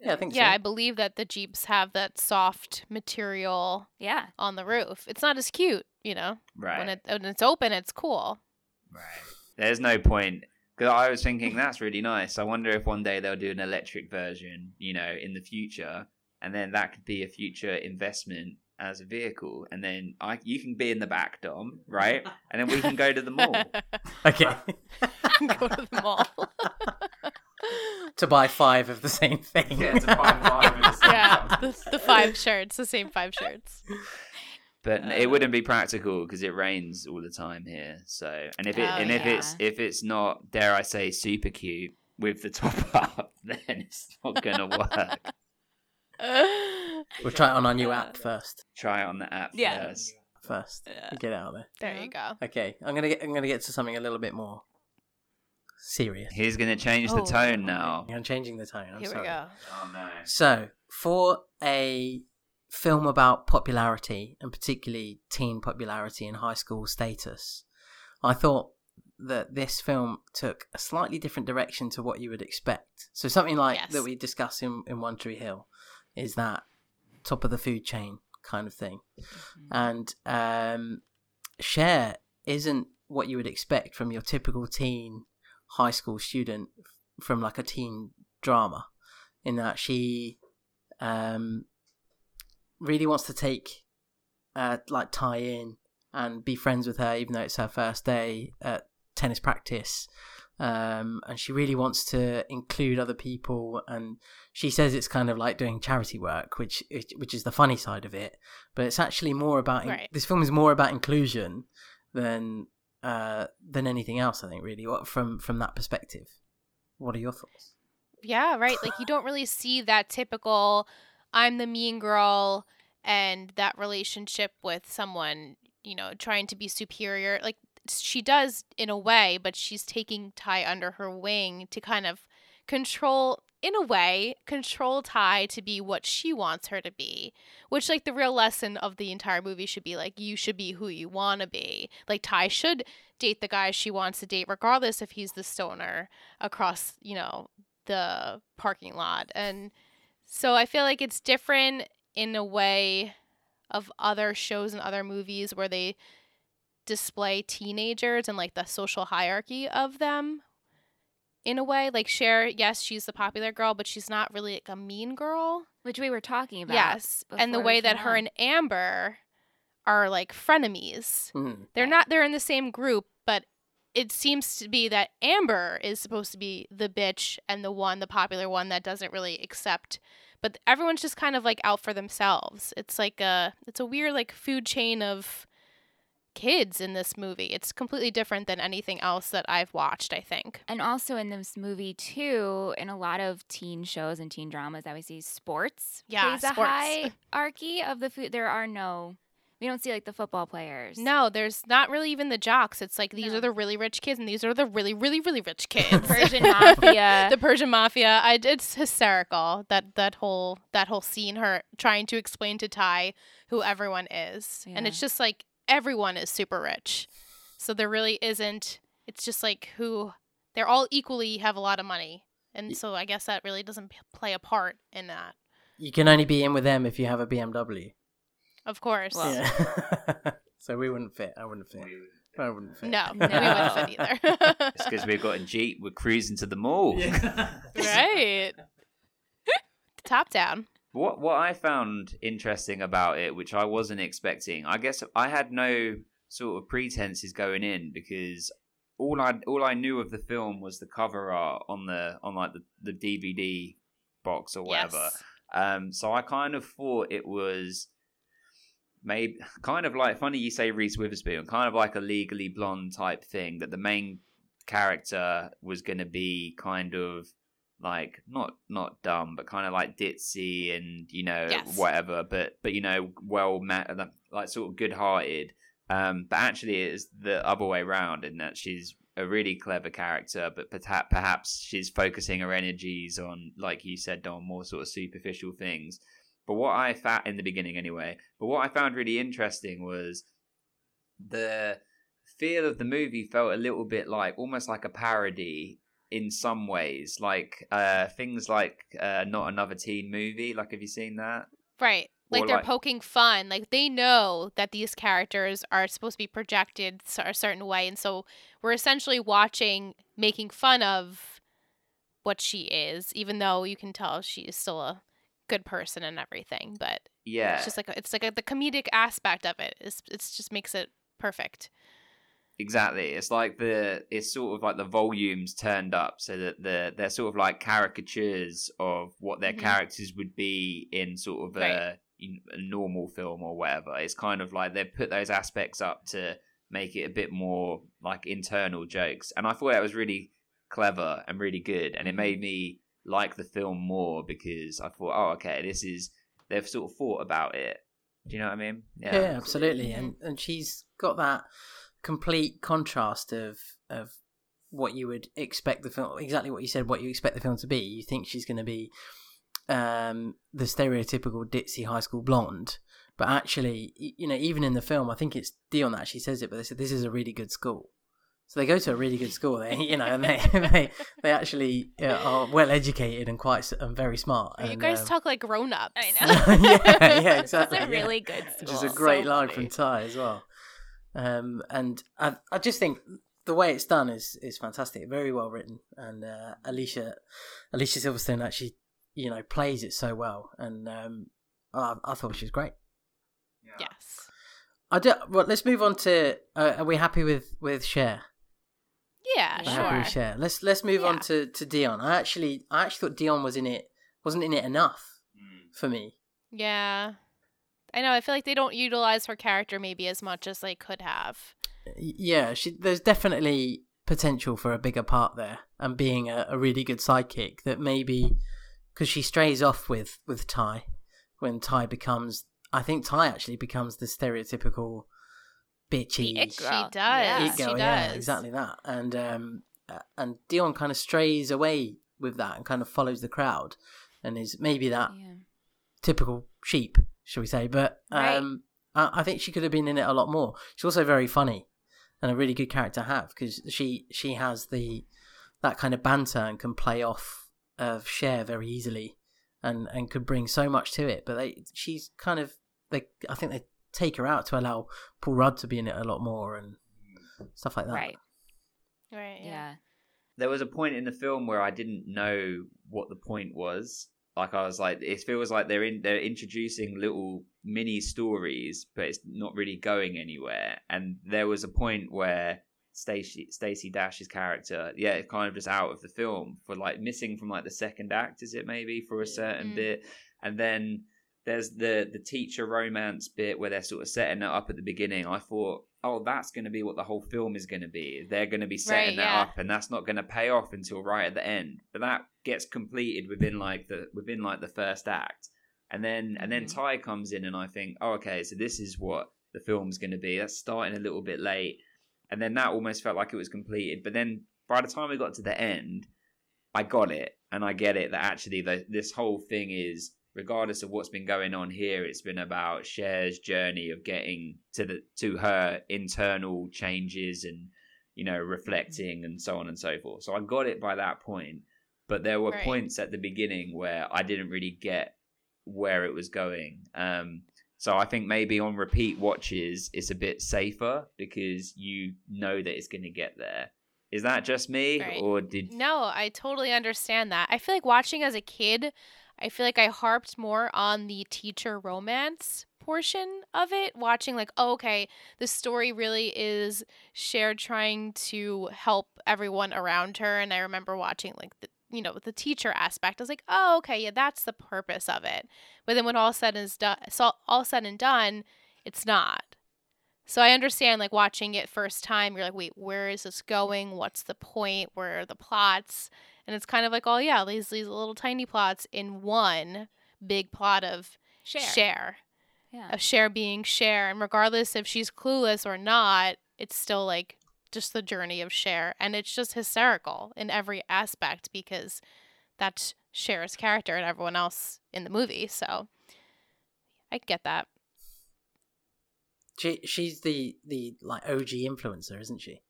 Yeah, I think yeah, I believe that the Jeeps have that soft material Yeah. on the roof. It's not as cute, you know. Right. When it when it's open, it's cool. right. There's no point because I was thinking that's really nice. I wonder if one day they'll do an electric version, you know, in the future, and then that could be a future investment as a vehicle, and then I you can be in the back, Dom, right? And then we can go to the mall. Okay. Go to the mall. to buy five of the same thing. Yeah, to buy five of the same yeah, the, the five shirts, the same five shirts. But n- it wouldn't be practical because it rains all the time here. So, and if it Oh, and if it's if it's not, dare I say, super cute with the top up, then it's not gonna work. We'll try it on our new app first. Try it on the app Yeah. first. First, Yeah. get out of there. there you go. Okay, I'm gonna get. I'm gonna get to something a little bit more serious. He's gonna change the Oh, tone now. I'm changing the tone. I'm Here sorry. we go. Oh no. So, for a film about popularity and particularly teen popularity and high school status, I thought that this film took a slightly different direction to what you would expect. So, something like Yes. that we discuss in, in One Tree Hill is that top of the food chain kind of thing. And um, Cher isn't what you would expect from your typical teen high school student from like a teen drama, in that she um, really wants to take uh, like Tai in and be friends with her, even though it's her first day at tennis practice. Um, and she really wants to include other people, and she says it's kind of like doing charity work, which which is the funny side of it. But it's actually more about Right. this film is more about inclusion than uh, than anything else. I think really, what from from that perspective. What are your thoughts? Yeah, right. Like you don't really see that typical I'm the mean girl and that relationship with someone, you know, trying to be superior. Like she does in a way, but she's taking Tai under her wing to kind of control in a way, control Tai to be what she wants her to be. Which like the real lesson of the entire movie should be like you should be who you want to be. Like Tai should date the guy she wants to date regardless if he's the stoner across, you know, the parking lot. And so I feel like it's different in a way of other shows and other movies where they display teenagers and like the social hierarchy of them in a way. Like Cher, yes, she's the popular girl, but she's not really like a mean girl. Which we were talking about. yes. And the way that her on. and Amber are like frenemies. Mm. They're Right. not they're in the same group, but it seems to be that Amber is supposed to be the bitch and the one, the popular one that doesn't really accept. But everyone's just kind of like out for themselves. It's like a it's a weird like food chain of kids in this movie. It's completely different than anything else that I've watched, I think. And also in this movie too, in a lot of teen shows and teen dramas, I would see sports Yeah, plays a sports. hierarchy of the food. There are no, we don't see like the football players. No, there's not really even the jocks. It's like these No. are the really rich kids and these are the really, really, really rich kids. Persian mafia. the Persian mafia. I, it's hysterical that that whole that whole scene. Her trying to explain to Tai who everyone is, and it's just like everyone is super rich. So there really isn't. It's just like who they're all equally have a lot of money, and so I guess that really doesn't p- play a part in that. You can only be in with them if you have a BMW. Of course, Well- Yeah. so we wouldn't fit. I wouldn't fit. I wouldn't fit. no, No. we wouldn't fit either. It's because we've got a Jeep, we're cruising to the mall. right. Top down. What what I found interesting about it, which I wasn't expecting, I guess I had no sort of pretenses going in because all I all I knew of the film was the cover art on the on like the, the DVD box or whatever. Yes. Um, so I kind of thought it was maybe kind of like funny you say Reese Witherspoon, kind of like a Legally Blonde type thing that the main character was going to be kind of like not not dumb but kind of like ditzy and you know Yes. whatever but but you know well met like sort of good hearted um but actually it's the other way around in that she's a really clever character but perhaps perhaps she's focusing her energies on like you said on more sort of superficial things but what I found in the beginning anyway but what I found really interesting was the feel of the movie felt a little bit like almost like a parody in some ways like uh things like uh not another teen movie like have you seen that Right. Like Or they're like- poking fun. Like they know that these characters are supposed to be projected a certain way, and so we're essentially watching, making fun of what she is, even though you can tell she is still a good person and everything. But yeah it's just like it's like a, the comedic aspect of it. It's it's just makes it perfect. Exactly. It's like the it's sort of like the volumes turned up so that the they're sort of like caricatures of what their Mhm. characters would be in sort of a, Right. a normal film or whatever. It's kind of like they've put those aspects up to make it a bit more like internal jokes. And I thought that was really clever and really good and it made me like the film more because I thought, oh okay, this is they've sort of thought about it. Do you know what I mean? Yeah, absolutely. And and she's got that complete contrast of of what you would expect the film exactly what you said what you expect the film to be you think she's going to be um the stereotypical ditzy high school blonde but actually you know even in the film i think it's Dionne that actually says it but they said this is a really good school so they go to a really good school they you know and they they, they actually uh, are well educated and quite and very smart you guys um, talk like grown ups. I know. yeah, yeah, exactly. It's a yeah. really good Which is a great So line funny. from Tai as well. Um, and I, I just think the way it's done is is fantastic, very well written, and uh, Alicia Alicia Silverstone actually you know plays it so well, and um, I, I thought she was great. Yes. I do, well, let's move on to. Uh, are we happy with with Cher? Yeah. We're happy with Sure. Cher. Let's let's move on to to Dionne. I actually I actually thought Dionne was in it wasn't in it enough Mm. for me. Yeah. I know. I feel like they don't utilize her character maybe as much as they could have. Yeah, she, there's definitely potential for a bigger part there and being a, a really good sidekick that maybe because she strays off with with Tai when Tai becomes I think Tai actually becomes the stereotypical bitchy The it She does. Yeah. it She girl, yeah, does. exactly that. And um uh, and Dionne kind of strays away with that and kind of follows the crowd and is maybe that Yeah. typical sheep, shall we say? But Right. um, I, I think she could have been in it a lot more. She's also very funny and a really good character to have because she she has the that kind of banter and can play off of Cher very easily and and could bring so much to it. But they she's kind of they I think they take her out to allow Paul Rudd to be in it a lot more and stuff like that. Right. Right. Yeah. there was a point in the film where I didn't know what the point was. Like I was like, it feels like they're in they're introducing little mini stories, but it's not really going anywhere. And there was a point where Stacy Stacey Dash's character, yeah, it's kind of just out of the film for like missing from like the second act, is it maybe for a certain Mm. bit, and then there's the the teacher romance bit where they're sort of setting it up at the beginning. I thought, oh, that's going to be what the whole film is going to be. They're going to be setting Right, that yeah. up, and that's not going to pay off until right at the end. But that gets completed within like the within like the first act, and then and then Mm-hmm. Mhm. Tai comes in, and I think, oh, okay, so this is what the film's going to be. That's starting a little bit late, and then that almost felt like it was completed. But then by the time we got to the end, I got it, and I get it that actually the, this whole thing is regardless of what's been going on here, it's been about Cher's journey of getting to the to her internal changes and you know reflecting and so on and so forth. So I got it by that point, but there were Right. points at the beginning where I didn't really get where it was going. Um, so I think maybe on repeat watches it's a bit safer because you know that it's going to get there. Is that just me, Right. or did No, I totally understand that. I feel like watching as a kid, I feel like I harped more on the teacher romance portion of it, watching like, oh, okay, the story really is Cher trying to help everyone around her. And I remember watching like the you know, the teacher aspect. I was like, oh, okay, yeah, that's the purpose of it. But then when all said is done, so all said and done, it's not. So I understand like watching it first time, you're like, wait, where is this going? What's the point? Where are the plots? And it's kind of like, oh yeah, these these little tiny plots in one big plot of Cher. Cher. Yeah. Of Cher being Cher. And regardless if she's clueless or not, it's still like just the journey of Cher. And it's just hysterical in every aspect because that's Cher's character and everyone else in the movie. So I get that. She she's the the like OG influencer, isn't she?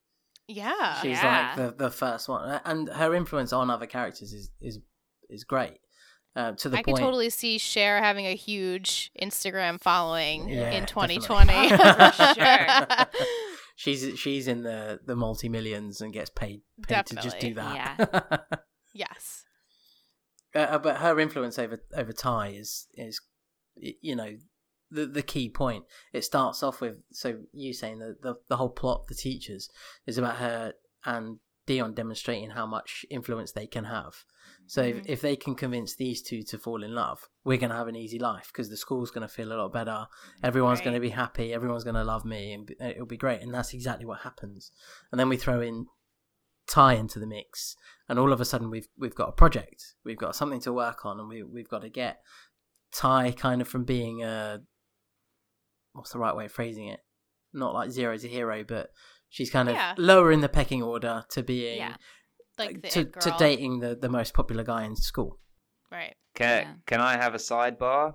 Yeah. She's Yeah. like the, the first one, and her influence on other characters is is is great. Uh, to the I point, could totally see Cher having a huge Instagram following Yeah, in 2020. Sure. she's she's in the the multi millions and gets paid paid to just do Definitely. that. yes. uh, but her influence over over Tai is is you know the the key point. It starts off with so you saying that the the whole plot of the teachers is about her and Dionne demonstrating how much influence they can have. So Mhm. if, if they can convince these two to fall in love, we're gonna have an easy life because the school's gonna feel a lot better. Everyone's Right. gonna be happy. Everyone's gonna love me, and it'll be great. And that's exactly what happens. And then we throw in Tai into the mix, and all of a sudden we've we've got a project. We've got something to work on, and we we've got to get Tai kind of from being a what's the right way of phrasing it? Not like zero to hero, but she's kind of Yeah. lower in the pecking order to being Yeah. Like the to, to dating the, the most popular guy in school. Right. can Yeah. can I have a sidebar?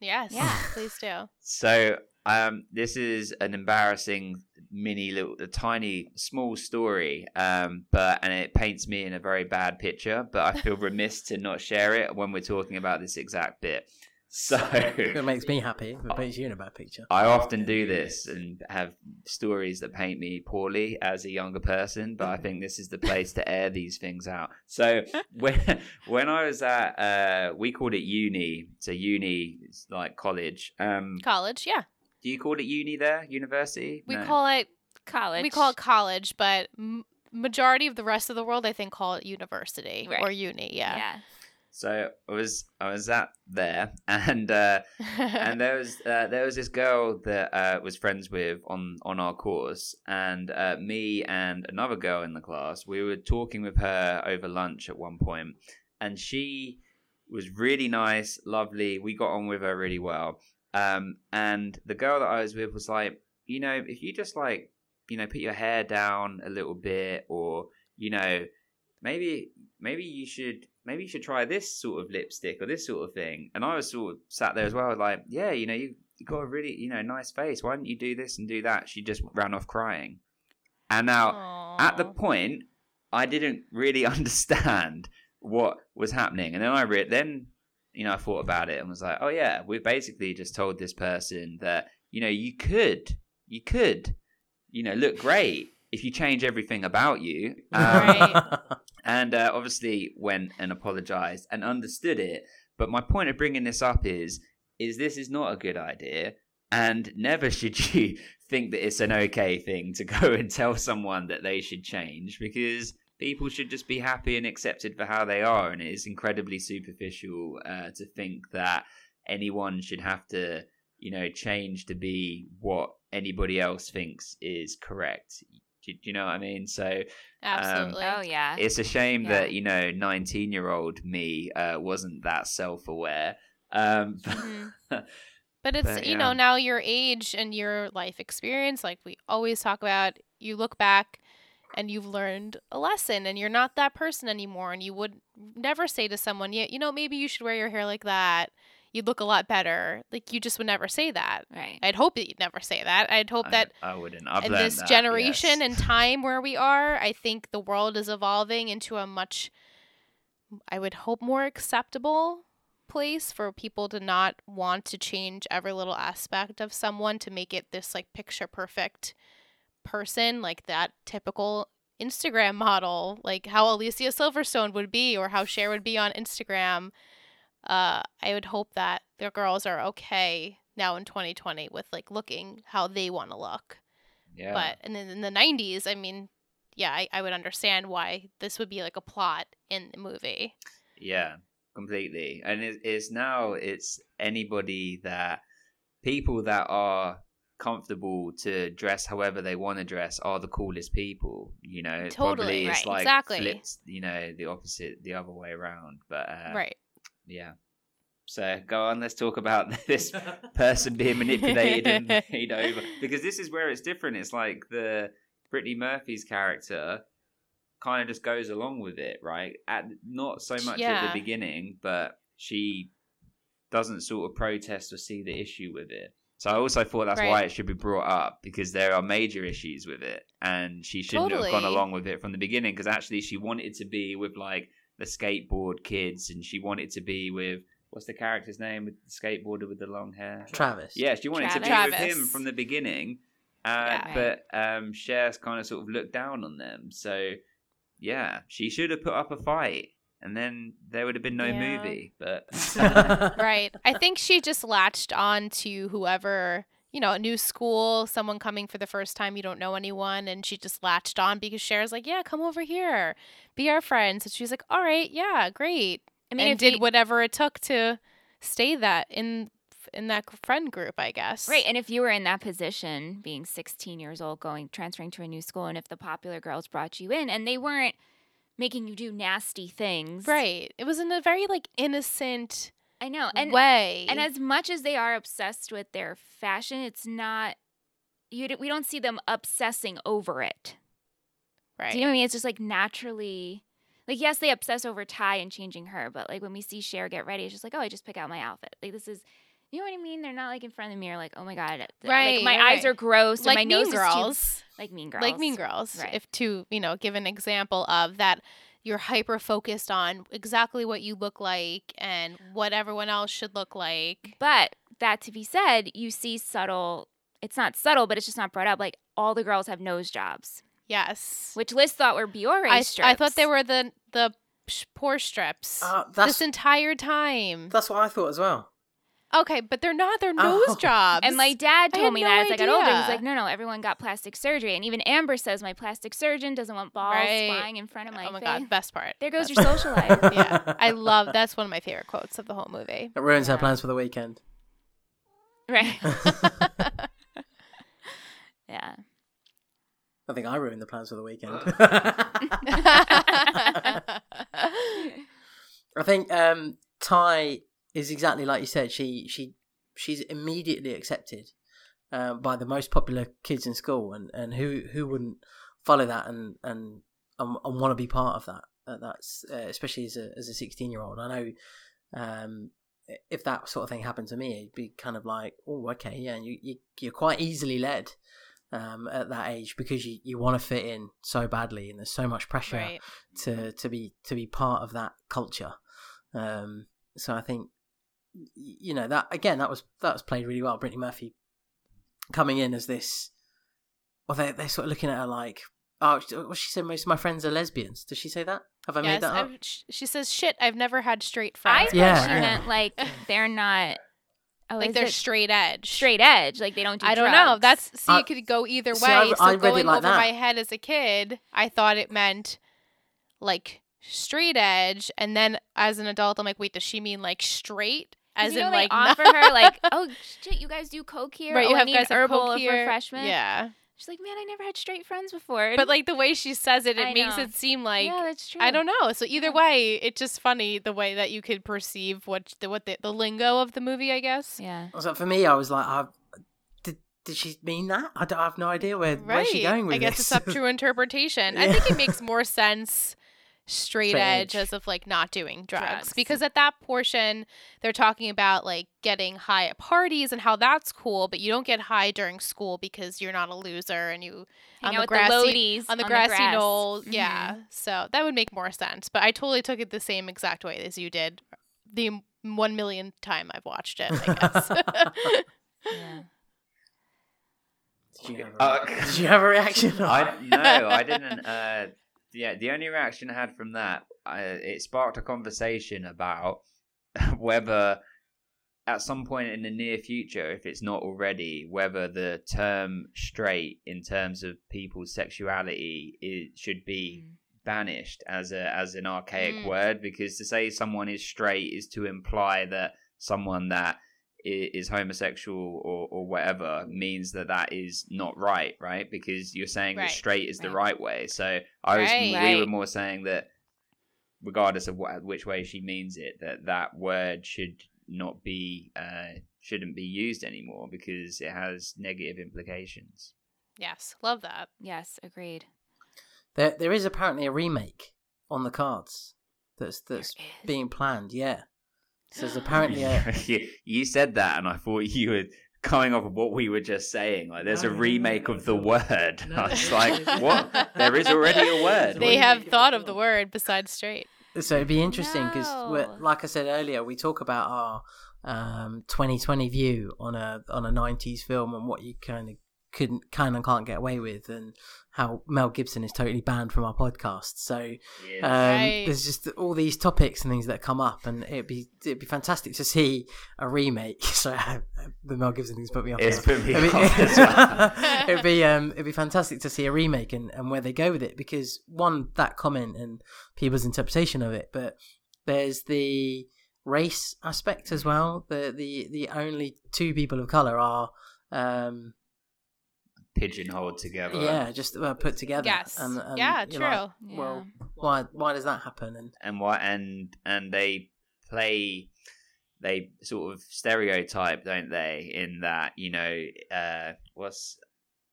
Yes. Yeah. Please do. So, um, this is an embarrassing mini little, a tiny, small story, um, but and it paints me in a very bad picture. But I feel remiss to not share it when we're talking about this exact bit. So, It makes me happy. If it puts you in a bad picture. I often do this and have stories that paint me poorly as a younger person, but I think this is the place to air these things out. So when when I was at uh we called it uni, so uni is like college. Um College. Yeah. do you call it uni there? University? We No. call it College. we call it college, but m- majority of the rest of the world, I think, call it university Right. or uni. Yeah. Yeah. So I was I was at there and uh and there was uh, there was this girl that uh, was friends with on on our course, and uh, me and another girl in the class, we were talking with her over lunch at one point, and she was really nice, lovely. We got on with her really well. Um, and the girl that I was with was like, you know, if you just like, you know, put your hair down a little bit, or you know, maybe maybe you should maybe you should try this sort of lipstick or this sort of thing. And I was sort of sat there as well, like, yeah, you know, you you got a really you know nice face. Why don't you do this and do that? She just ran off crying. And now at the point, I didn't really understand what was happening, and then I re- then you know I thought about it and was like, oh yeah, we basically just told this person that you know you could you could you know look great if you change everything about you. Um, Right. and uh, obviously went and apologized and understood it. But my point of bringing this up is is this is not a good idea, and never should you think that it's an okay thing to go and tell someone that they should change because people should just be happy and accepted for how they are, and it is incredibly superficial uh, to think that anyone should have to you know change to be what anybody else thinks is correct. Do, do you know what I mean? So Absolutely. Oh yeah. it's a shame Yeah. that you know 19 year old me uh, wasn't that self-aware um Mhm. But it's, But, you yeah. know, now your age and your life experience, like we always talk about, you look back and you've learned a lesson and you're not that person anymore and you would never say to someone, yeah, you know, maybe you should wear your hair like that. You'd look a lot better. Like you just would never say that. Right. I'd hope that you'd never say that. I'd hope that I, I wouldn't. In this that, generation yes. and time where we are, I think the world is evolving into a much, I would hope, more acceptable place for people to not want to change every little aspect of someone to make it this like picture perfect person, like that typical Instagram model, like how Alicia Silverstone would be or how Cher would be on Instagram. Uh, I would hope that their girls are okay now in 2020 with like looking how they want to look. yeah. But and then in the '90s, I mean, yeah, I, I would understand why this would be like a plot in the movie. Yeah, completely. And it, it's now it's anybody that people that are comfortable to dress however they want to dress are the coolest people. You know, Totally, probably it's right, like exactly. flipped. You know, the opposite, the other way around. But uh, right. Yeah. So go on. Let's talk about this person being manipulated and made over because this is where it's different. It's like the Brittany Murphy's character kind of just goes along with it, right? At not so much at the beginning, but she doesn't sort of protest or see the issue with it. So I also thought that's why it should be brought up because there are major issues with it, and she shouldn't have gone along with it from the beginning because actually she wanted to be with like the skateboard kids, and she wanted to be with what's the character's name with the skateboarder with the long hair? Travis. Yeah, she wanted to be Travis. with him from the beginning, uh, Yeah. but um, Cher's kind of sort of looked down on them. So yeah, she should have put up a fight, and then there would have been no Yeah. movie. But right. I think she just latched on to whoever, you know, a new school, someone coming for the first time, you don't know anyone, and she just latched on because Cher's like, yeah, come over here, be our friends. And she's like, all right, yeah, great. I mean, and did you- whatever it took to stay that in in that friend group, I guess. Right, and if you were in that position, being 16 years old, going transferring to a new school, and if the popular girls brought you in and they weren't making you do nasty things, Right. It was in a very like innocent I know, and way. and as much as they are obsessed with their fashion, it's not. You we don't see them obsessing over it. right. Do you know what I mean? It's just like naturally. Like yes, they obsess over Tai and changing her, but like when we see Cher get ready, it's just like, oh, I just pick out my outfit. Like this is, you know what I mean? They're not like in front of the mirror, like, oh my god, Right, Like my right, eyes are gross, like my Mean nose is too Girls. like Mean Girls. Like Mean Girls. Right. If to, you know, give an example of that you're hyper focused on exactly what you look like and what everyone else should look like. But that to be said, you see subtle. It's not subtle, but it's just not brought up. Like all the girls have nose jobs, Yes. which Liz thought were Biore I, strips. I thought they were the the sh- pore strips. Uh, this entire time. that's what I thought as well. Okay, but they're not. They're Oh. nose jobs. And my dad told me no that as I got older. He's idea. like, no, no, everyone got plastic surgery. And even Amber says my plastic surgeon doesn't want balls Right. flying in front of my oh my face. god, best part. There goes Best your social life. yeah, I love. That's one of my favorite quotes of the whole movie. It ruins her Yeah. plans for the weekend. Right. yeah. I think I ruined the plans for the weekend. I think um, Tai is exactly like you said. She she she's immediately accepted uh, by the most popular kids in school, and, and who who wouldn't follow that and and and, and want to be part of that? Uh, that's uh, especially as a as a sixteen year old. I know um, if that sort of thing happened to me, it'd be kind of like, oh, okay, yeah, you, you you're quite easily led. Um, at that age, because you, you want to fit in so badly, and there's so much pressure right. to to be to be part of that culture. Um, so I think you know that again that was that was played really well. Brittany Murphy coming in as this, well, they they're sort of looking at her like, oh, she- what she said. Most of my friends are lesbians. Does she say that? Have I made that up? I've- sh- she says, "Shit, I've never had straight friends. I friends." thought Yeah, she yeah. meant like they're not. Oh, like they're it straight edge. straight edge. Like they don't do I don't know. That's see, Uh, you could go either way. see, I- so I read going it like over that. my head as a kid, I thought it meant like straight edge, and then as an adult, I'm like, wait, does she mean like straight? 'Cause As you in know, they like offer her like, oh shit, you guys do coke here. right? oh, You I have need guys an herbal Coke here. refreshment. Yeah, She's like, man, I never had straight friends before. but like the way she says it, it I makes know. it seem like yeah, that's true. I don't know. So either Yeah. way, it's just funny the way that you could perceive what the what the, the lingo of the movie, I guess. Yeah. So for me, I was like, I, did did she mean that? I, don't, I have no idea where right. where's she going with this? I guess this. it's up to interpretation. I think it makes more sense straight, Straight edge, edge. as of like not doing drugs. Drugs. because at that portion they're talking about like getting high at parties and how that's cool, but you don't get high during school because you're not a loser and you Hang on out the with grassy the on the grassy grass. knoll. Mhm. Yeah, so that would make more sense. But I totally took it the same exact way as you did. The m- one millionth time I've watched it, I guess. Yeah. Did you have a, Uh, did you have a reaction? I no, I didn't. Uh, yeah, the only reaction I had from that, uh, it sparked a conversation about whether, at some point in the near future, if it's not already, whether the term "straight" in terms of people's sexuality it should be Mm. banished as a as an archaic Mm. word because to say someone is straight is to imply that someone that i- is homosexual or, or whatever means that that is not right right because you're saying Right, that straight is the right. right way so i was Right. we were more saying that regardless of what, which way she means it that that word should not be uh shouldn't be used anymore because it has negative implications yes, love that. Yes, agreed. There, there is apparently a remake on the cards that's that's being planned. Yeah, so there's apparently a you, you said that, and I thought you were coming off of what we were just saying. Like, there's a remake of the word. No, I was like, what? There is already a word. They What- have thought of the word besides straight. So it'd be interesting because, No. like I said earlier, we talk about our um, 2020 view on a on a 90s film and what you kind of couldn't, can and can't get away with, and how Mel Gibson is totally banned from our podcast. So um, Right. there's just all these topics and things that come up, and it'd be it'd be fantastic to see a remake. So the Mel Gibson things put me off. It's now. put me It'd be- off as well. it'd be um it'd be fantastic to see a remake and, and where they go with it because one that comment and people's interpretation of it, but there's the race aspect as well. The the the only two people of color are um Pigeonholed together. yeah just uh, put together. Yes. And, and Yeah, true. like, well, why why does that happen? And And what? And and they play. They sort of stereotype, don't they? In that, you know, uh, what's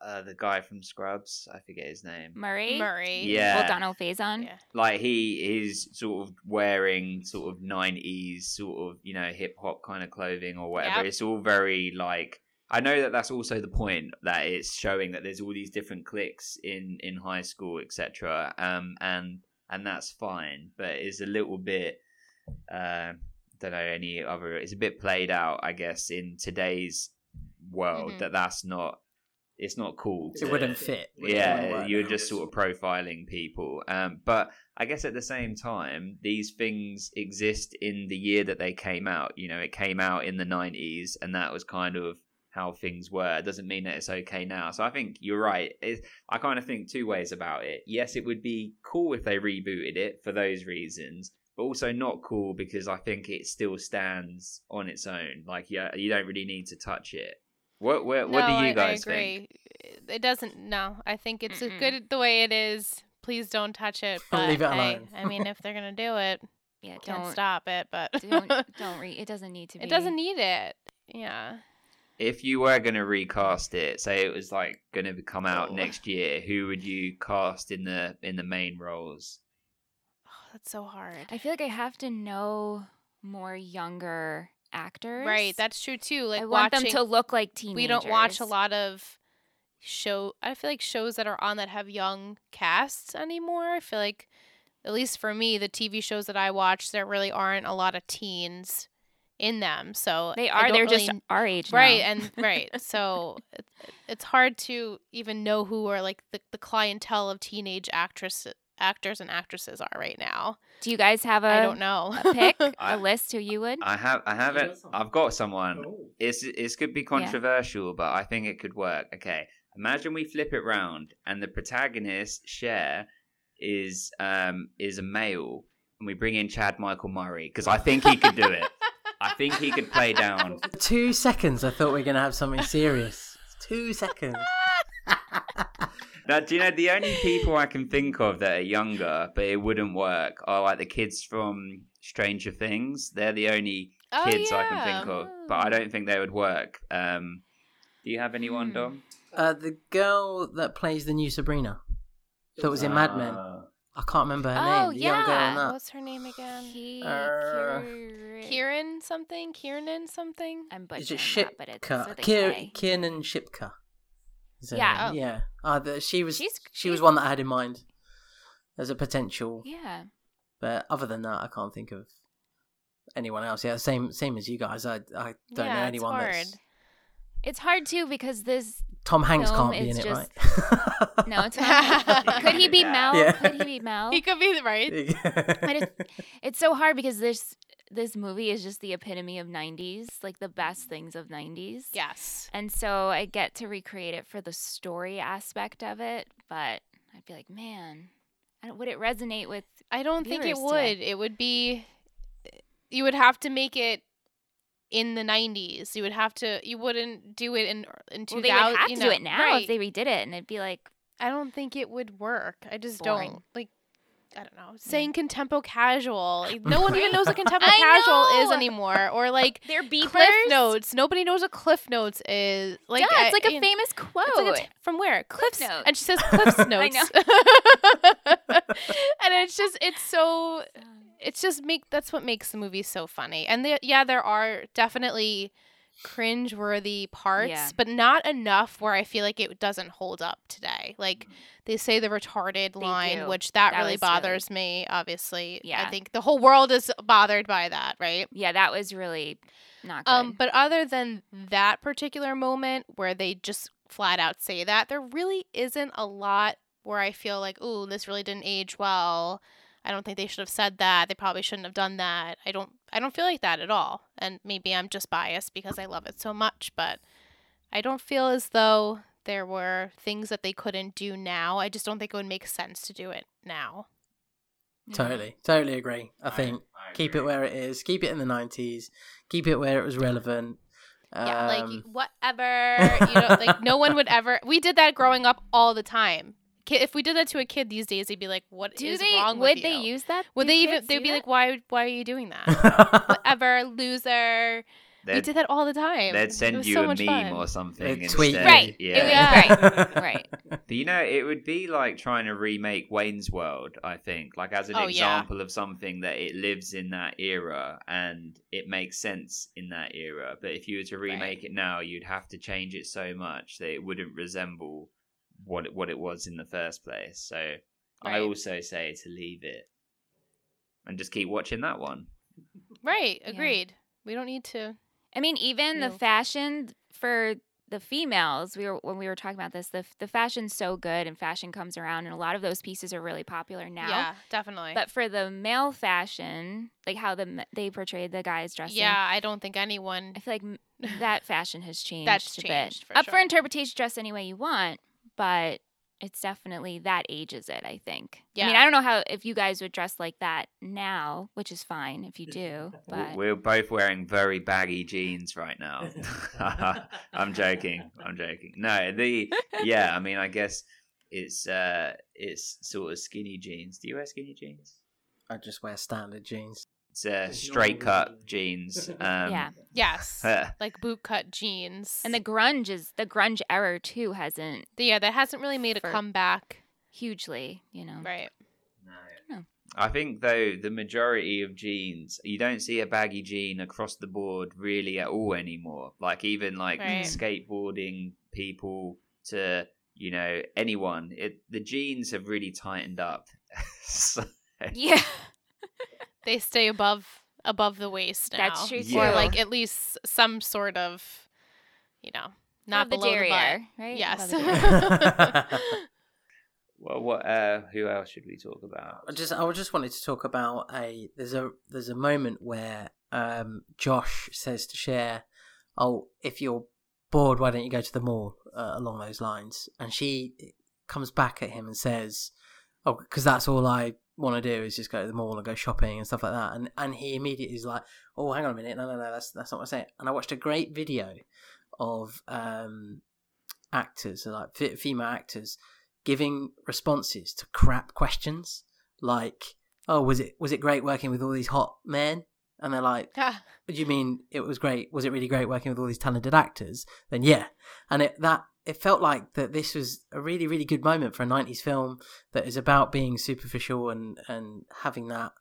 uh, the guy from Scrubs? I forget his name. Murray. Murray. Yeah. Donald Faison. Yeah. like he is sort of wearing sort of 90s sort of you know hip hop kind of clothing or whatever Yep. it's all very like i know that that's also the point that it's showing that there's all these different cliques in in high school etc um and and that's fine but it's a little bit uh don't know any other it's a bit played out i guess in today's world Mhm. that that's not it's not cool it wouldn't fit. Wouldn't yeah, you're just sort of profiling people. Um, but I guess at the same time, these things exist in the year that they came out. You know, it came out in the 90s, and that was kind of how things were. It doesn't mean that it's okay now. So I think you're right. It, I kind of think two ways about it. Yes, it would be cool if they rebooted it for those reasons. But also not cool because I think it still stands on its own. Like, yeah, you don't really need to touch it. What what, what no, do you I- guys I, think? agree. It doesn't. No, I think it's Mm-mm. good the way it is. Please don't touch it. But Leave it alone. I mean, if they're gonna do it, Yeah, can't don't stop it. But don't don't read. It doesn't need to be. it doesn't need it. Yeah. If you were going to recast it, say it was like going to come out Oh. next year, who would you cast in the in the main roles? Oh, that's so hard. I feel like I have to know more younger actors. Right. That's true too. Like I want watching. them to look like teenagers. we don't watch a lot of show i feel like shows that are on that have young casts anymore i feel like at least for me the tv shows that i watch there really aren't a lot of teens in them so They are. They're really- just our age. right now. and right so it, it's hard to even know who are like the, the clientele of teenage actress actors and actresses are right now do you guys have a I don't know. a pick, I- a list who you would? I have, I haven't. I've got someone. Oh. It's it's could be controversial, but I think it could work. Okay, imagine we flip it round, and the protagonist Cher is um is a male, and we bring in Chad Michael Murray because I think he could do it. I think he could play down. For two seconds, I thought we were going to have something serious. two seconds. Now, do you know the only people I can think of that are younger, but it wouldn't work, are like the kids from Stranger Things. They're the only Oh, kids I can think of, but I don't think they would work. Um, Do you have anyone, Hmm. Dom? Uh, the girl that plays the new Sabrina, that was in Mad Men. I can't remember her Oh, name. The young girl yeah. What's her name again? Ki- Uh, Kier- Kieran something? Kieran something? I'm Is it butchering that, but it's Shipka? with a Kier- K. Kiernan Shipka. Is Yeah. name. yeah. Uh, the, she was She's- she was one that I had in mind as a potential, Yeah. but other than that, I can't think of anyone else. Yeah, same same as you guys. I I don't Yeah, know it's anyone hard. that's It's hard too because this. Tom Hanks film can't be in is it, just- right? No, it's not. Could he be Mel? Yeah. Could he be Mel? He could be the right. But it's, it's so hard because this this movie is just the epitome of 90s, like the best things of 90s. Yes. And so I get to recreate it for the story aspect of it, but I'd be like, man, I don't, would it resonate with? I don't think it would. today. It would be you would have to make it in the 90s. You would have to you wouldn't do it in in 2000 Well, they would have you to do it now right. if they redid it, and it'd be like, I don't think it would work. I just Boring. don't like I don't know. Saying contempo casual. like, No one even knows what contempo casual is anymore or like they're beepers. Cliff Notes. Nobody knows what Cliff Notes is. Like yeah, it's I- like a famous quote. Like a t- from where? Cliff's Notes. and she says Cliff's I Notes. and it's just it's so it's just make that's what makes the movie so funny. And yeah, there are definitely cringe-worthy parts, Yeah. but not enough where I feel like it doesn't hold up today. Like they say the retarded They line, do. which that, That really was really- bothers me. Obviously, yeah, I think the whole world is bothered by that, right? yeah, that was really not good. Um, but other than that particular moment where they just flat out say that, there really isn't a lot where I feel like, ooh, this really didn't age well. I don't think they should have said that. They probably shouldn't have done that. I don't I don't feel like that at all. And maybe I'm just biased because I love it so much, but I don't feel as though there were things that they couldn't do now. I just don't think it would make sense to do it now. Totally, totally agree. I think keep it where it is. Keep it in the nineties. Keep it where it was relevant. Yeah, like Um, whatever. You know, like no one would ever. We did that growing up all the time. Ki- If we did that to a kid these days, they'd be like, "What is Do they? wrong would with they use that? Would Do they even? They'd be that? like, "Why? Why are you doing that? Whatever, loser." we They'd, did that all the time. they'd send you so a meme fun. or something. They'd tweet. Right. Yeah. Yeah. right. But you know, it would be like trying to remake Wayne's World, I think, like as an Oh, yeah. example of something that it lives in that era and it makes sense in that era. But if you were to remake it now, you'd have to change it so much that it wouldn't resemble what it, what it was in the first place. So I also say to leave it and just keep watching that one. Right. Yeah. Agreed. We don't need to. I mean, even the fashion for the females, we were when we were talking about this, the the fashion's so good and fashion comes around and a lot of those pieces are really popular now. Yeah, definitely. But for the male fashion, like how the they portrayed the guys dressing, yeah, I don't think anyone. I feel like that fashion has changed That's a changed, bit. for Up for interpretation, dress any way you want, but it's definitely that ages it. I think. Yeah. I mean, I don't know how if you guys would dress like that now, which is fine if you do, but We're both wearing very baggy jeans right now. I'm joking. I'm joking. No, the yeah. I mean, I guess it's uh, it's sort of skinny jeans. Do you wear skinny jeans? I just wear standard jeans. It's uh, straight cut jeans. Um, yeah. Yes, like boot cut jeans. And the grunge is the grunge era too hasn't The yeah, that hasn't really made a comeback. hugely, you know. Right. No. I think though the majority of jeans, you don't see a baggy jean across the board really at all anymore. Like even like Right. skateboarding people to you know anyone, it the jeans have really tightened up. So- Yeah. They stay above above the waist now. That's true Yeah. Or like at least some sort of, you know, not Above the below the butt. right? Yes. Above the derriere. well, what? Uh, who else should we talk about? I just I just wanted to talk about a there's a there's a moment where um Josh says to Cher, "Oh, if you're bored, why don't you go to the mall?" Uh, along those lines, and she comes back at him and says, "Oh, because that's all I want to do is just go to the mall and go shopping and stuff like that." And and he immediately is like, "Oh, hang on a minute, no, no, no, that's that's not what I'm saying." And I watched a great video of um actors, like f- female actors, giving responses to crap questions like, "Oh, was it was it great working with all these hot men?" And they're like, Ah, do you mean it was great? Was it really great working with all these talented actors?" Then yeah, and it that it felt like that this was a really really good moment for a '90s film that is about being superficial and and having that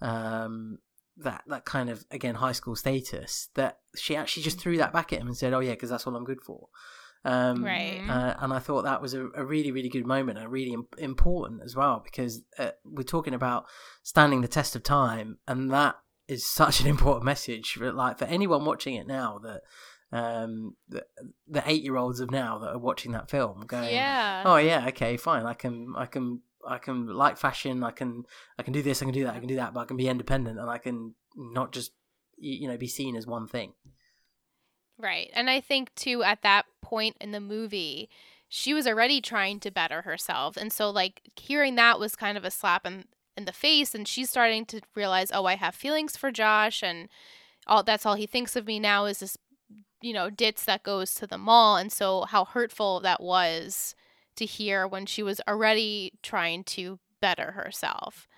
um that that kind of again high school status that she actually just threw that back at him and said, "Oh yeah, because that's all I'm good for." Um, Right. uh, and I thought that was a, a really, really good moment and really im- important as well because uh, we're talking about standing the test of time, and that is such an important message for like for anyone watching it now that um the, the eight year olds of now that are watching that film going, yeah. oh yeah, okay, fine, I can, I can. I can like fashion. I can, I can do this. I can do that. I can do that. But I can be independent, and I can not just, you know, be seen as one thing. Right. And I think too at that point in the movie, she was already trying to better herself. And so like hearing that was kind of a slap in in the face and she's starting to realize, "Oh, I have feelings for Josh and all that's all he thinks of me now is this you know, ditz that goes to the mall." And so how hurtful that was to hear when she was already trying to better herself.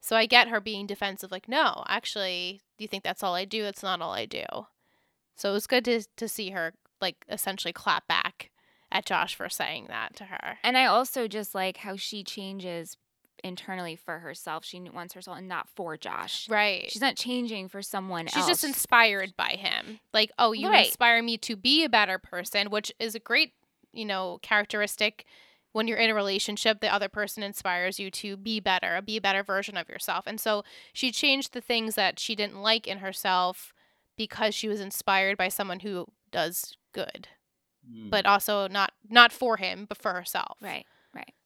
So I get her being defensive like, "No, actually, you think that's all I do? That's not all I do." So it was good to to see her like essentially clap back at Josh for saying that to her. And I also just like how she changes internally for herself. She wants herself and not for Josh. Right. She's not changing for someone She's else. just inspired by him. Like, oh, you Right. inspire me to be a better person, which is a great, you know, characteristic when you're in a relationship. The other person inspires you to be better, be a better version of yourself. And so she changed the things that she didn't like in herself because she was inspired by someone who does good, Hmm. but also not not for him, but for herself. right.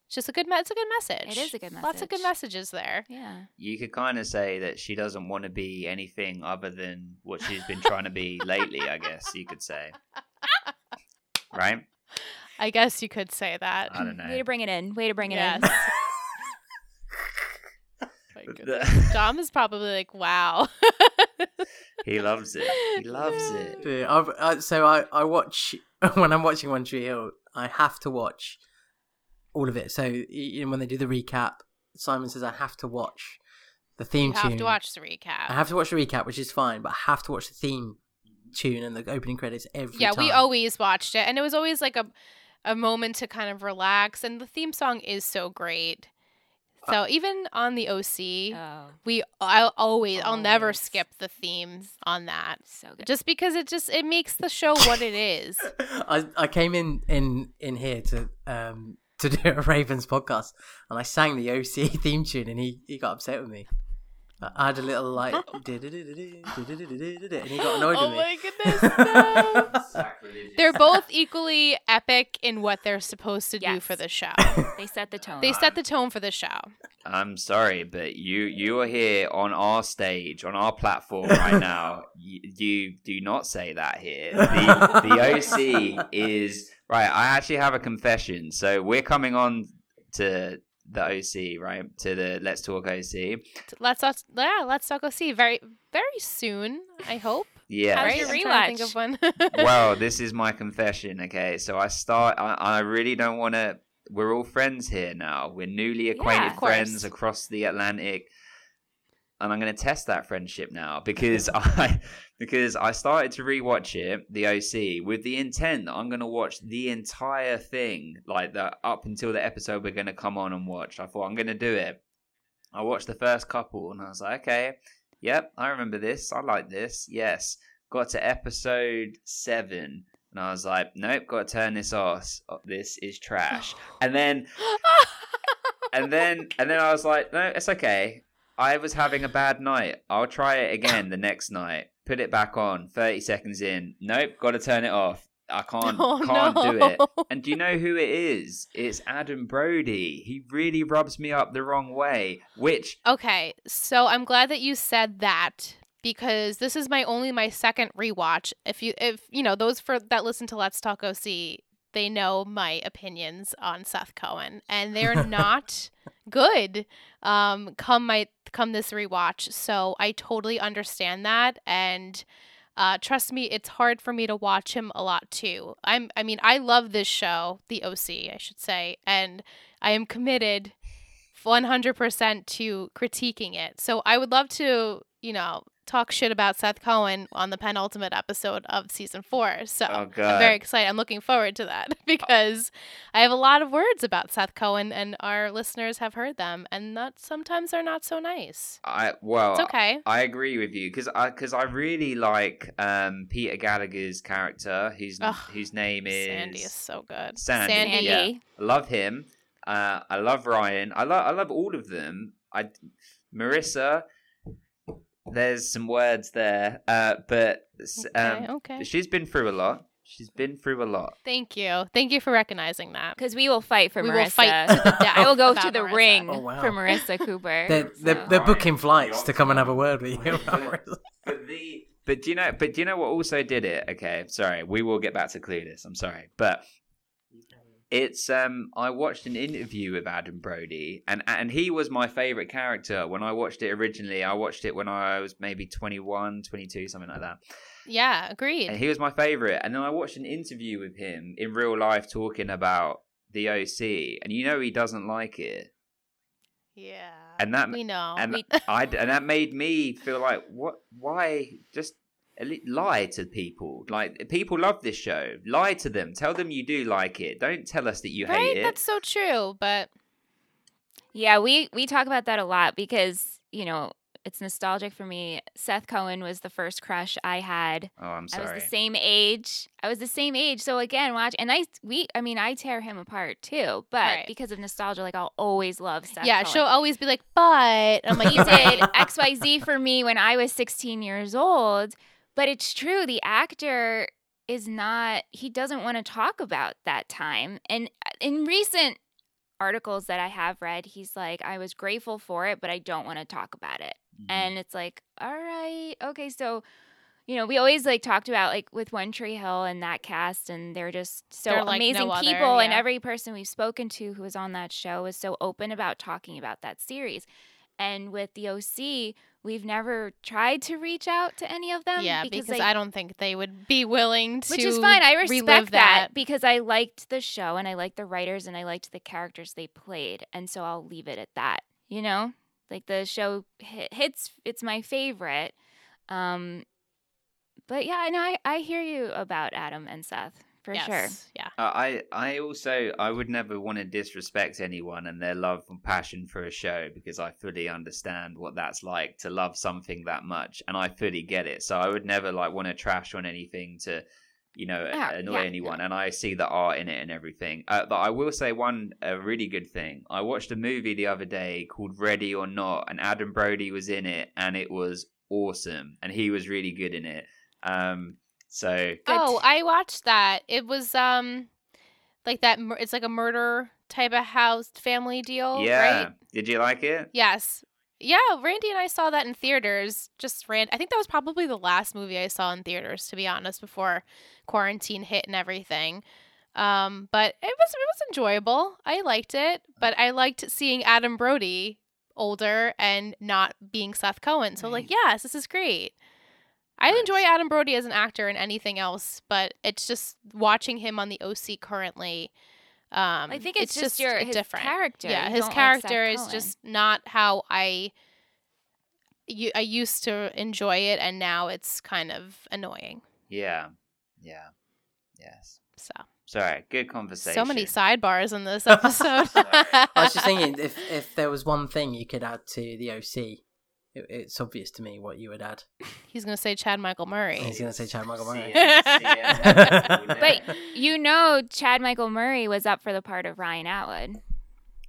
It's just a good. Me- it's a good message. It is a good message. Lots of good messages there. Yeah. you could kind of say that she doesn't want to be anything other than what she's been trying to be lately. I guess you could say, right? I guess you could say that. I don't know. Way to bring it in. Way to bring it Yes. in. My goodness. the- Dom is probably like, wow. he loves it. He loves it. Yeah, I've, I, so I, I watch when I'm watching One Tree Hill, I have to watch all of it. So you know, when they do the recap, Simon says I have to watch the theme you tune. have to watch the recap. I have to watch the recap, which is fine, but I have to watch the theme tune and the opening credits every yeah, time. we always watched it, and it was always like a a moment to kind of relax. And the theme song is so great. Uh, So even on the OC, Oh, we I'll always I'll never skip the themes on that. so good. Just because it just it makes the show what it is. I I came in in in here to um to do a Ravens podcast, and I sang the OC theme tune, and he he got upset with me. I I had a little like, and he got annoyed oh with me. my goodness. no. They're both equally epic in what they're supposed to do for the show. They set the tone. They set the tone for the show. I'm sorry, but you you are here on our stage, on our platform right now. you, you do not say that here. The, the OC is right. I actually have a confession. So we're coming on to the OC, right? To the Let's Talk OC. Let's us yeah, let's talk OC very very soon. I hope. Yeah. How's right? your I'm trying to think of one. well, this is my confession. Okay, so I start. I, I really don't want to. We're all friends here now. We're newly acquainted of course. friends across the Atlantic, and I'm going to test that friendship now because I because I started to rewatch it, the OC, with the intent that I'm going to watch the entire thing, like the up until the episode we're going to come on and watch. I thought I'm going to do it. I watched the first couple, and I was like, okay, yep, I remember this. I like this. Yes got to episode seven and I was like, nope, got to turn this off. Oh, This is trash. And then, and then, and then I was like, no, it's okay. I was having a bad night. I'll try it again the next night. Put it back on. Thirty seconds in. Nope, got to turn it off. I can't, Oh, can't do it. And do you know who it is? It's Adam Brody. He really rubs me up the wrong way. Which Okay, so I'm glad that you said that because this is my only my second rewatch. If you if you know those for that listen to Let's Talk OC, they know my opinions on Seth Cohen, and they're not good. Um, come my come this rewatch, so I totally understand that, and uh, trust me, it's hard for me to watch him a lot too. I'm I mean I love this show, the OC, I should say, and I am committed 100% to critiquing it. So I would love to, you know, talk shit about Seth Cohen on the penultimate episode of season four. So Oh, I'm very excited. I'm looking forward to that because I have a lot of words about Seth Cohen, and our listeners have heard them, and that sometimes they're not so nice. I well, It's okay. I agree with you because I because I really like um, Peter Gallagher's character, whose Ugh, whose name is Sandy is so good. Sandy, Sandy. yeah. I love him. Uh, I love Ryan. I love I love all of them. I Marissa. There's some words there, uh, but um, Okay, okay. she's been through a lot. She's been through a lot. Thank you. Thank you for recognizing that. Because we will fight for We Marissa. will fight to the I will go to the Marissa. ring Oh, wow. for Marissa Cooper. They're, they're, so. they're booking flights to come and have a word with you. But the but do you know but do you know what also did it? Okay, sorry, we will get back to Clueless. I'm sorry, but it's um I watched an interview with Adam Brody and and he was my favorite character when I watched it originally. I watched it when I was maybe 21, 22, something like that. Yeah, agreed. And he was my favorite. And then I watched an interview with him in real life talking about the OC, and you know he doesn't like it. yeah. And that we know. and We- I and that made me feel like what? Why just lie to people? Like people love this show. Lie to them. Tell them you do like it. Don't tell us that you right? hate it. That's so true. But Yeah, we we talk about that a lot because you know it's nostalgic for me. Seth Cohen was the first crush I had. oh, I'm sorry. I was the same age. I was the same age. So again, watch and I we I mean I tear him apart too, but Right. because of nostalgia, like I'll always love Seth. yeah, Cohen. she'll always be like, but I'm like, he did XYZ for me when I was 16 years old. But it's true, the actor is not, he doesn't want to talk about that time. And uh, in recent articles that I have read, he's like, I was grateful for it, but I don't want to talk about it. Mhm. And it's like, all right, okay, so. You know, we always like talked about like with One Tree Hill and that cast, and they're just so They're like no amazing other, people. And every person we've spoken to who was on that show was so open about talking about that series. And with the OC, we've never tried to reach out to any of them. yeah, because, they- I don't think they would be willing to. which is fine. I respect that. that. because I liked the show and I liked the writers and I liked the characters they played, and so I'll leave it at that. You know, like the show hit, hits. It's my favorite. Um, but yeah, I know I, I hear you about Adam and Seth for sure. Yeah. Uh, I I also I would never want to disrespect anyone and their love and passion for a show because I fully understand what that's like to love something that much and I fully get it. So I would never like want to trash on anything to you know Yeah, annoy yeah, anyone and I see the art in it and everything. Uh, but I will say one a really good thing. I watched a movie the other day called Ready or Not and Adam Brody was in it and it was awesome and he was really good in it. Um so Good. Oh, I watched that. It was um, like that. It's like a murder type of house family deal, yeah, right? did you like it? Yes. Yeah, Randy and I saw that in theaters. Just ran. I think that was probably the last movie I saw in theaters, to be honest, before quarantine hit and everything. Um, but it was it was enjoyable. I liked it, but I liked seeing Adam Brody older and not being Seth Cohen. So like, yes, this is great. I enjoy Adam Brody as an actor and anything else, but it's just watching him on the OC currently. Um, I think it's, just, your his different. character. Yeah, You his don't like character is Cohen. just not how I. You, I used to enjoy it, and now it's kind of annoying. Yeah. Yeah. Yes. So, Sorry. Good conversation. so many sidebars in this episode. I was just thinking if if there was one thing you could add to the OC, it, it's obvious to me what you would add. He's gonna say Chad Michael Murray. He's going to say Chad Michael Murray. But you know, Chad Michael Murray was up for the part of Ryan Atwood,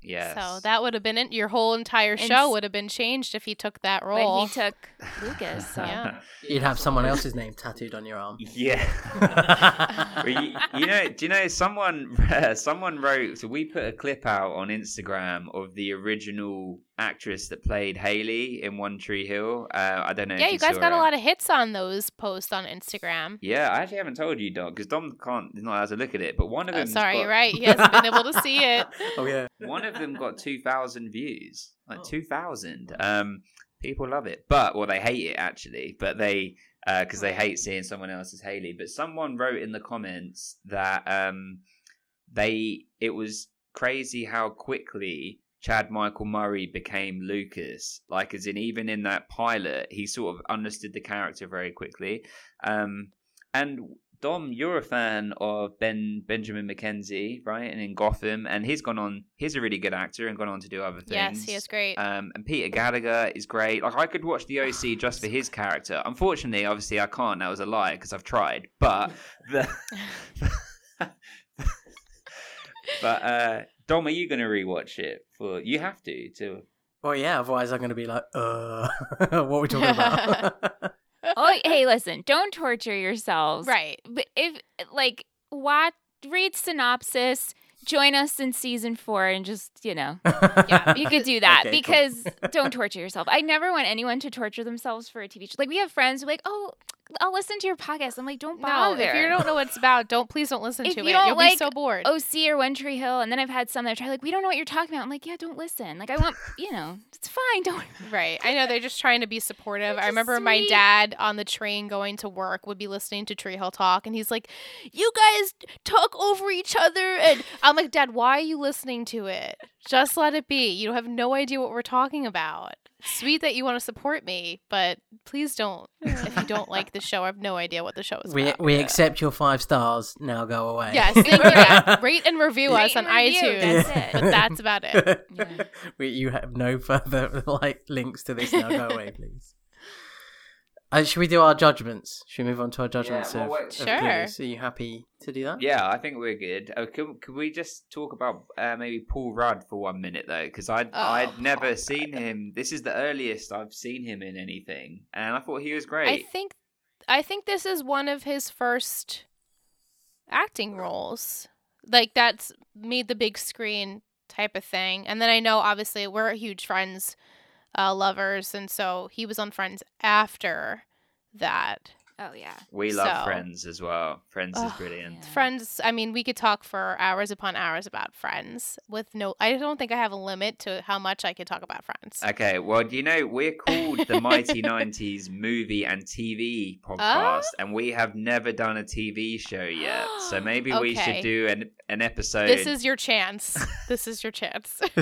yes. So that would have been it. Your whole entire show s- would have been changed if he took that but role. he took Lucas. So. Yeah. You'd have someone else's name tattooed on your arm. Yeah. You, you know, do you know someone? someone wrote. So we put a clip out on Instagram of the original actress that played Haley in One Tree Hill. Uh, I don't know. yeah, if you guys saw got a lot of hits on those posts on Instagram. Yeah, I actually haven't told you, Dom, because Dom can't is not allowed to look at it. But one of Oh, them. sorry, you're right. He hasn't been able to see it. oh yeah. One of them got two thousand views, like Oh. two thousand. Um, people love it, but well, they hate it actually. But they because they hate seeing someone else's Haley. But someone wrote in the comments that um, they it was crazy how quickly Chad Michael Murray became Lucas. Like, as in, even in that pilot, he sort of understood the character very quickly. Um, and Dom, you're a fan of Ben Benjamin McKenzie, right? And in Gotham, and he's gone on. He's a really good actor and gone on to do other things. yes, he is great. Um, and Peter Gallagher is great. Like I could watch the OC just for his character. Unfortunately, obviously, I can't. That was a lie because I've tried. But the but uh, Dom, are you going to rewatch it? For you have to to. Well, yeah. Otherwise, I'm going to be like, uh, what are we talking about? oh, hey, listen, don't torture yourselves. right. But if like watch read synopsis, join us in season four and just, you know, yeah, you could do that Okay, cool. because don't torture yourself. I never want anyone to torture themselves for a TV show. Like we have friends who are like, oh, I'll listen to your podcast. I'm like, don't No, bother. if you don't know what it's about, don't please don't listen If to you it. don't You'll like be so bored. OC or One Tree Hill, and then I've had some that try like, we don't know what you're talking about. I'm like, yeah, don't listen. Like I want, you know, it's fine. Don't. Right. I know they're just trying to be supportive. I remember my dad on the train going to work would be listening to Tree Hill Talk and he's like, You guys talk over each other and I'm like, Dad, why are you listening to it? Just let it be. You have no idea what we're talking about. Sweet that you want to support me, but please don't. If you don't like the show, I have no idea what the show is we about. we accept your five stars. Now go away. Yes, thank you. Yeah. Rate and review Rate us on review, iTunes. that's it. But that's about it. Yeah. we, you have no further like links to this. Now go away, please. Uh, should we do our judgments? Should we move on to our judgments well, of, wait- of Sure. Are you happy to do that? Yeah, I think we're good. Uh, could, could we just talk about uh, maybe Paul Rudd for one minute though? Because I'd Oh, I'd never Paul seen him. This is the earliest I've seen him in anything, and I thought he was great. I great. think I think this is one of his first acting roles. Like that's made the big screen type of thing. And then I know obviously we're huge Friends uh, lovers and so he was on Friends after that. Oh yeah. we love so- Friends as well. Friends is brilliant. yeah. Friends, I mean, we could talk for hours upon hours about Friends with no I don't think I have a limit to how much I could talk about Friends. Okay, well, do you know, we're called the Mighty 90s Movie and TV podcast, oh. and we have never done a TV show yet. So maybe we should do an, an episode. this is your chance. this is your chance.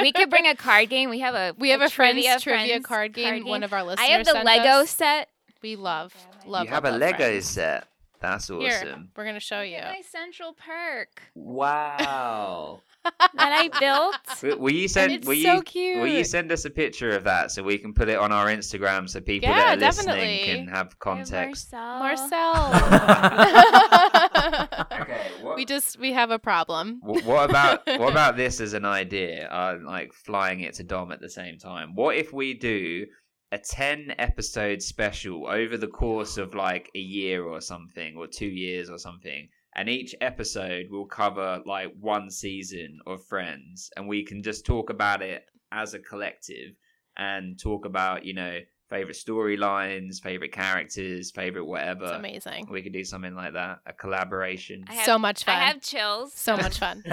we could bring a card game. We have a We have a, Friends trivia, trivia Friends card game. One of our listeners. I have the sent Lego us. set. We love, You love. you have love, a Lego Friends. set. That's Here, awesome. we're gonna show you. My central perk Wow. that I built. will, will you send? It's will so you? cute. Will you send us a picture of that so we can put it on our Instagram so people Yeah, that are listening can have context? Marcel. Marcel. Okay. What, we just we have a problem. Wh- what about what about this as an idea? Uh, like flying it to Dom at the same time. What if we do a ten episode special over the course of like a year or something, or two years or something, and each episode will cover like one season of Friends, and we can just talk about it as a collective and talk about you know favorite storylines, favorite characters, favorite whatever. It's amazing. We could do something like that, a collaboration. Have- so much fun. I have chills. so much fun.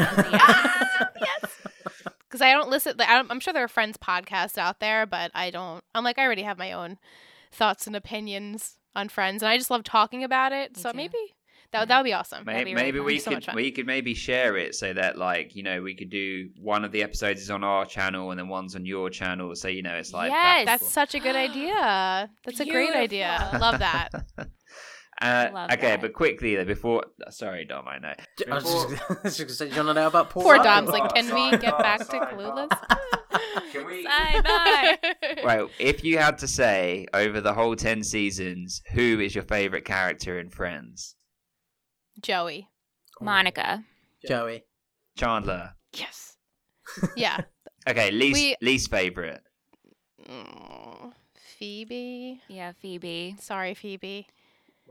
Yeah. Because I don't listen. Like, I don't, I'm sure there are Friends podcasts out there, but I don't. I'm like I already have my own thoughts and opinions on Friends, and I just love talking about it. Me so too. maybe that that would be awesome. Maybe, That'd be really maybe fun. we could fun. we could maybe share it so that like you know we could do one of the episodes is on our channel and then one's on your channel so you know it's like Yes. That's such a good idea. That's a great idea. Love that. uh, okay, that. but quickly though, before sorry Dom, I know. I was Before- just, I was just gonna say, do you want to know about Paul Poor Rudd? Dom's like, Oh, can we get Dom, back to sorry, Clueless? Can we? Sidebar. Right, if you had to say over the whole ten seasons, who is your favorite character in Friends? Joey. Monica. Joey. Chandler. Yes. Yeah. Okay, least We- least favorite. Mm, Phoebe. Yeah, Phoebe. Sorry, Phoebe.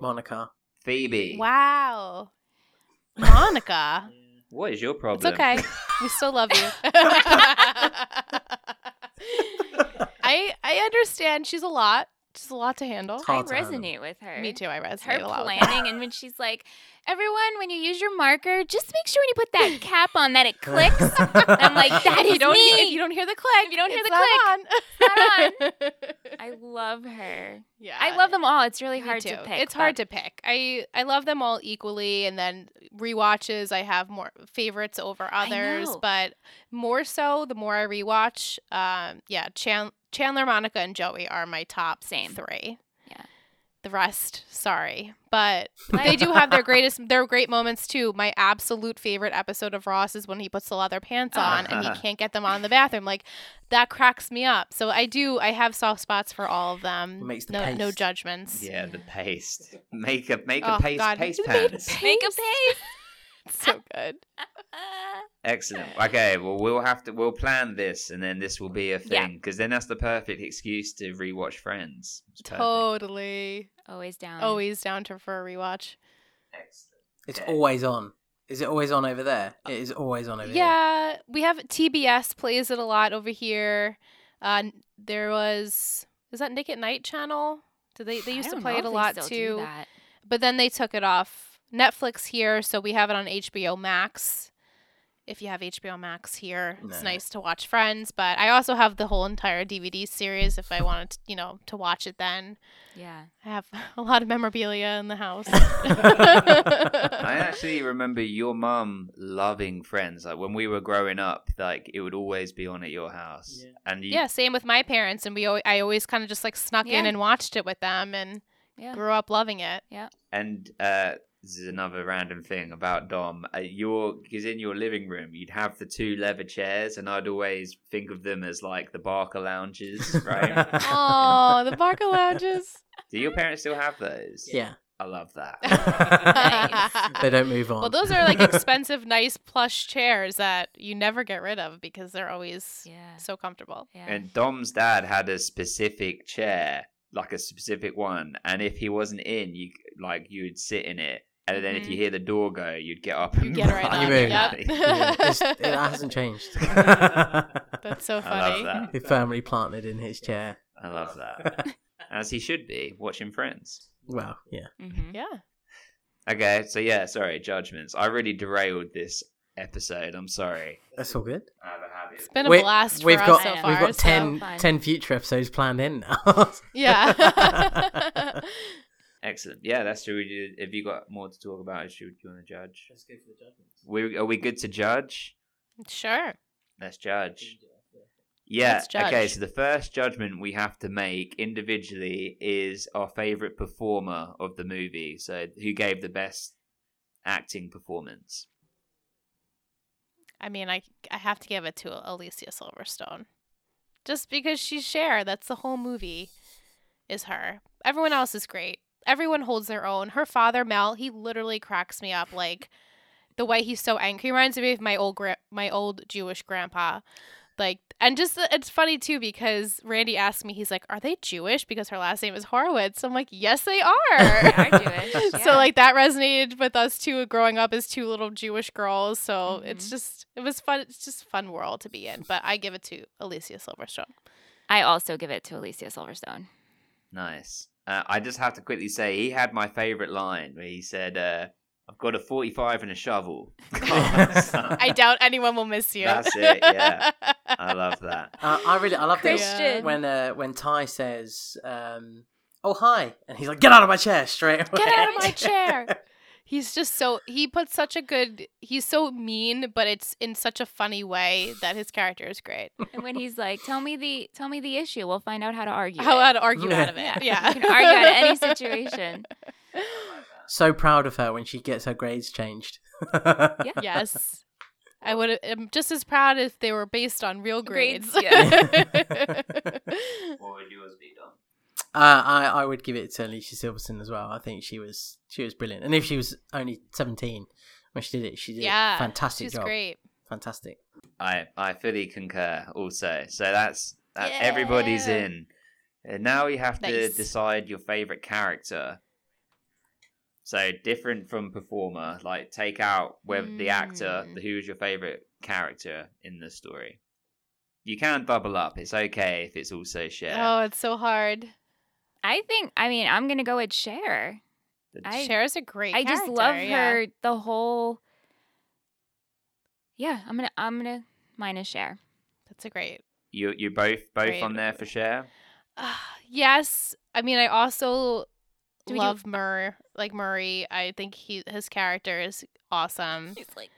Monica. Phoebe. Wow. Monica. What is your problem? It's okay. We still love you. I I understand she's a lot. She's a lot to handle. I hard to handle. resonate with her. Me too. I resonate Her a lot. with planning, and when she's like, Everyone, when you use your marker, just make sure when you put that cap on that it clicks. I'm like, that is you don't, me. If you don't hear the click, If you don't hear the not on. I love her. yeah, I love them all. It's really hard too. to pick. It's hard to pick. I I love them all equally, and then rewatches. I have more favorites over others, but more so the more I rewatch. Um, yeah, Chan- Chandler, Monica, and Joey are my top Same. three. The rest, sorry, but they do have their greatest, their great moments too. My absolute favorite episode of Ross is when he puts the leather pants uh-huh. on and he can't get them on in the bathroom. Like that cracks me up. So I do, I have soft spots for all of them. Makes the no, no judgments. Yeah, the paste. Make a make a Oh, paste God. paste a pants. Make a Paste. Pace. It's so good. Excellent. Okay, well we'll have to we'll plan this, and then this will be a Yeah. thing because then that's the perfect excuse to rewatch Friends. Totally. Always down. Always down to for a rewatch. Excellent. It's Okay. always on. Is it always on over there? It is always on over here. Yeah, we have TBS plays it a lot over here. Uh, there was is that Nick at Nite channel? Did they they used to play it a lot too? But then they took it off Netflix here, so we have it on HBO Max. If you have HBO Max here, it's Nah. nice to watch Friends. But I also have the whole entire DVD series if I wanted, to, you know, to watch it. Then Yeah. I have a lot of memorabilia in the house. I actually remember your mum loving Friends. Like when we were growing up, like it would always be on at your house, Yeah. and you, yeah, same with my parents, and we al- I always kind of just like snuck in and watched it with them, and Yeah. grew up loving it. Yeah. And uh, this is another random thing about Dom. Uh, your because in your living room you'd have the two leather chairs, and I'd always think of them as like the Barca lounges, right? Oh, the Barca lounges. Do your parents still have those? Yeah. I love that. Nice. They don't move on. Well, those are like expensive, nice plush chairs that you never get rid of because they're always Yeah. so comfortable. Yeah. And Dom's dad had a specific chair, like a specific one, and if he wasn't in, you like you'd sit in it, and then if you Mhm. hear the door go, you'd get up. And You get right run. up. You move. Yep. Yeah, it's- it hasn't changed. That's so I funny. love that. He firmly planted in his chair. I love that. As he should be, watching Friends. Well, yeah. Mhm. Yeah. Okay, so yeah, sorry, judgments. I really derailed this episode. I'm sorry. That's all good. I have a habit. It's been a We- blast we've us got so far. we've got so- 10, fun. 10 future episodes planned in now. Yeah. Excellent. Yeah, that's true. We did- Have you got more to talk about? Should you want to judge? Let's go for the judgments. We are we good to judge? sure. Let's judge. Yeah. Let's judge. Okay. So the first judgment we have to make individually is our favorite performer of the movie. So who gave the best acting performance? I mean, I I have to give it to Alicia Silverstone, just because she's Cher. That's the whole movie, is her. Everyone else is great. Everyone holds their own. Her father Mel, he literally cracks me up. Like the way he's so angry He reminds me of my old gra- my old Jewish grandpa. Like, and just it's funny too because Randy asked me, he's like, "Are they Jewish?" Because her last name is Horowitz. I'm like, "Yes, they are." They are Jewish, So like that resonated with us too, growing up as two little Jewish girls. So it's Mhm. just it was fun. It's just fun world to be in. But I give it to Alicia Silverstone. I also give it to Alicia Silverstone. Nice. Uh, I just have to quickly say he had my favorite line where he said, uh, "I've got a forty-five and a shovel." I doubt anyone will miss you. That's it, yeah. I love that. Uh, I really, I love this Christian. when uh, when Tai says, um, "Oh hi," and he's like, "Get out of my chair straight away." Get out of my chair. He's just so he puts such a good. He's so mean, but it's in such a funny way that his character is great. And when he's like, "Tell me the tell me the issue. We'll find out how to argue." How it." how to argue out of it? Yeah. Yeah, You can argue out of any situation. so proud of her when she gets her grades changed. Yeah. Yes. I would I'm just as proud if they were based on real Grades, grades. What would yours be, Dom? Uh, I I would give it to Alicia Silverstone as well. I think she was she was brilliant, and if she was only seventeen when she did it, she did yeah, a fantastic she's job. great. Fantastic. I I fully concur. Also, so that's that everybody's in. And now you have to decide your favorite character. So different from performer, like take out whether the actor, Mm. who's your favorite character in the story. You can double up. It's okay if it's also shared. Oh, it's so hard. I think. I mean, I'm gonna go with Cher. I- Cher's a great. I just love yeah. her. The whole. Yeah, I'm gonna. I'm gonna. Mine is Cher. That's a great. You you both both Great. on there for Cher. yes, I mean I also Do we do- love Mur like Murray. I think he his character is awesome. He's like,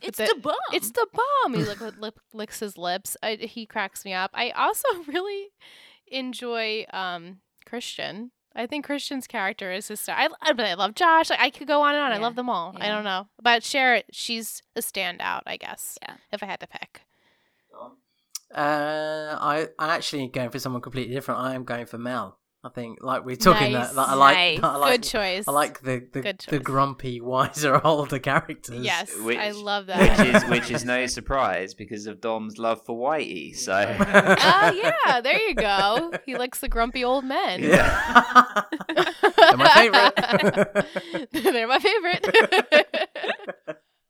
it's the- the, bomb. It's the bomb. He like lip, licks his lips. I, he cracks me up. I also really enjoy um Christian. I think Christian's character is his star. I, I, but I love Josh. Like, I could go on and on. I love them all. I don't know, but Cher, she's a standout. I guess. Yeah. If I had to pick. Uh, I I actually going for someone completely different. I am going for Mel. I think like we're talking Nice. that, that I like Nice. I like Good choice. I like the the, Good the grumpy wiser older characters. Yes, I Which- love which that. is which is no surprise because of Dom's love for Whitey. So Ah, yeah. There you go. He likes the grumpy old men. yeah. They're my favorite. They're my favorite.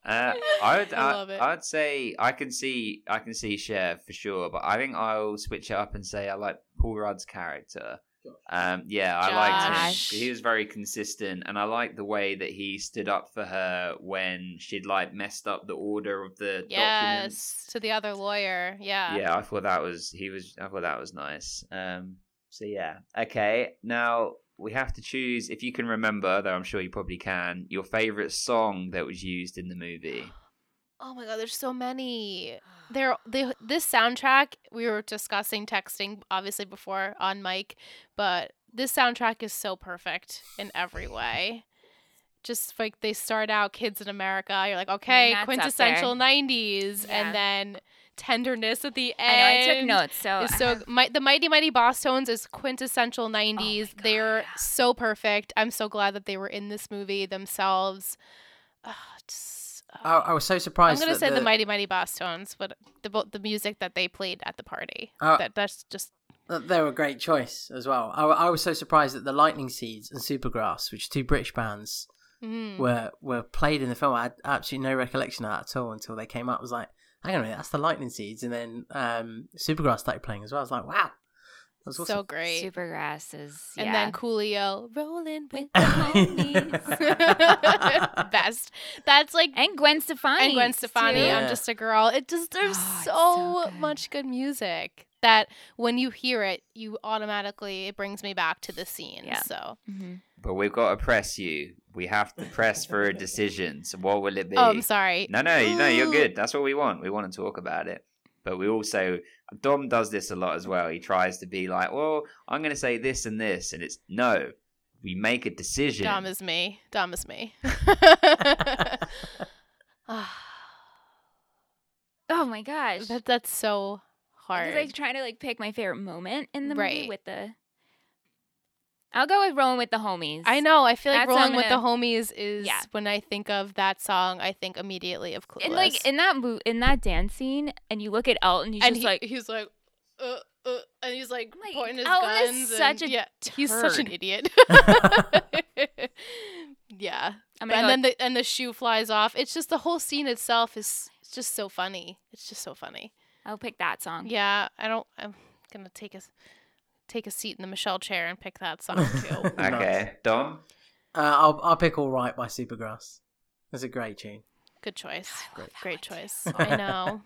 uh, I would I, I I'd say I can see I can see Cher for sure, but I think I'll switch it up and say I like Paul Rudd's character. Um, yeah, I liked him. He was very consistent, and I liked the way that he stood up for her when she'd like messed up the order of the documents. yes, to the other lawyer. Yeah. yeah i thought that was he was i thought that was nice um so yeah okay now we have to choose if you can remember though i'm sure you probably can your favorite song that was used in the movie Oh my god, there's so many. There, they, this soundtrack we were discussing texting obviously before on mic, but this soundtrack is so perfect in every way. Just like they start out "Kids in America," you're like, okay, that's quintessential '90s, Yeah. and then tenderness at the I know. I took notes. So so my, the Mighty Mighty Bosstones is quintessential 90s. God, They're yeah. so perfect. I'm so glad that they were in this movie themselves. Ugh, just, I, I was so surprised. I'm gonna say the, Mighty Mighty Bosstones, but the the music that they played at the party. Uh, that that's just that They were a great choice as well. I, I was so surprised that the Lightning Seeds and Supergrass, which are two British bands, mm. were were played in the film. I had absolutely no recollection of that at all until they came up. I was like, hang on a minute, that's the Lightning Seeds, and then um, Supergrass started playing as well. I was like, wow, that's awesome. so great. Supergrass is. and then Coolio rolling with With the the homies. Best. That's like and Gwen Stefani. and Gwen Stefani. too. I'm just a girl. It just there's Oh, so, so good. much good music that when you hear it, you automatically it brings me back to the scene. Yeah. So Mhm. but we've got to press you we have to press for a decision so what will it be oh, I'm sorry. no no no you're good that's what we want we want to talk about it but we also dom does this a lot as well he tries to be like well i'm going to say this and this and it's no we make a decision Dom is me. Dom is me. Ah, Oh my gosh. that, that's so I hard. was like trying to like pick my favorite moment in the movie with the. I'll go with rolling with the homies. I know. I feel like That's rolling with the gonna- homies is Yeah. when I think of that song. I think immediately of Clueless. And like in that mo- in that dance scene, and you look at Elton, he's and just he, like, he's like, uh, uh, and he's like, Like, pointing his Elton is such and, a yeah, he's such an idiot. yeah, and go then the and the shoe flies off. It's just the whole scene itself is it's just so funny. It's just so funny. I'll pick that song. Yeah, I don't. I'm gonna take a take a seat in the Michelle chair and pick that song too. okay dom Uh, I'll I'll pick All Right by Supergrass. It's a great tune. Good choice. I love that Great choice. I know.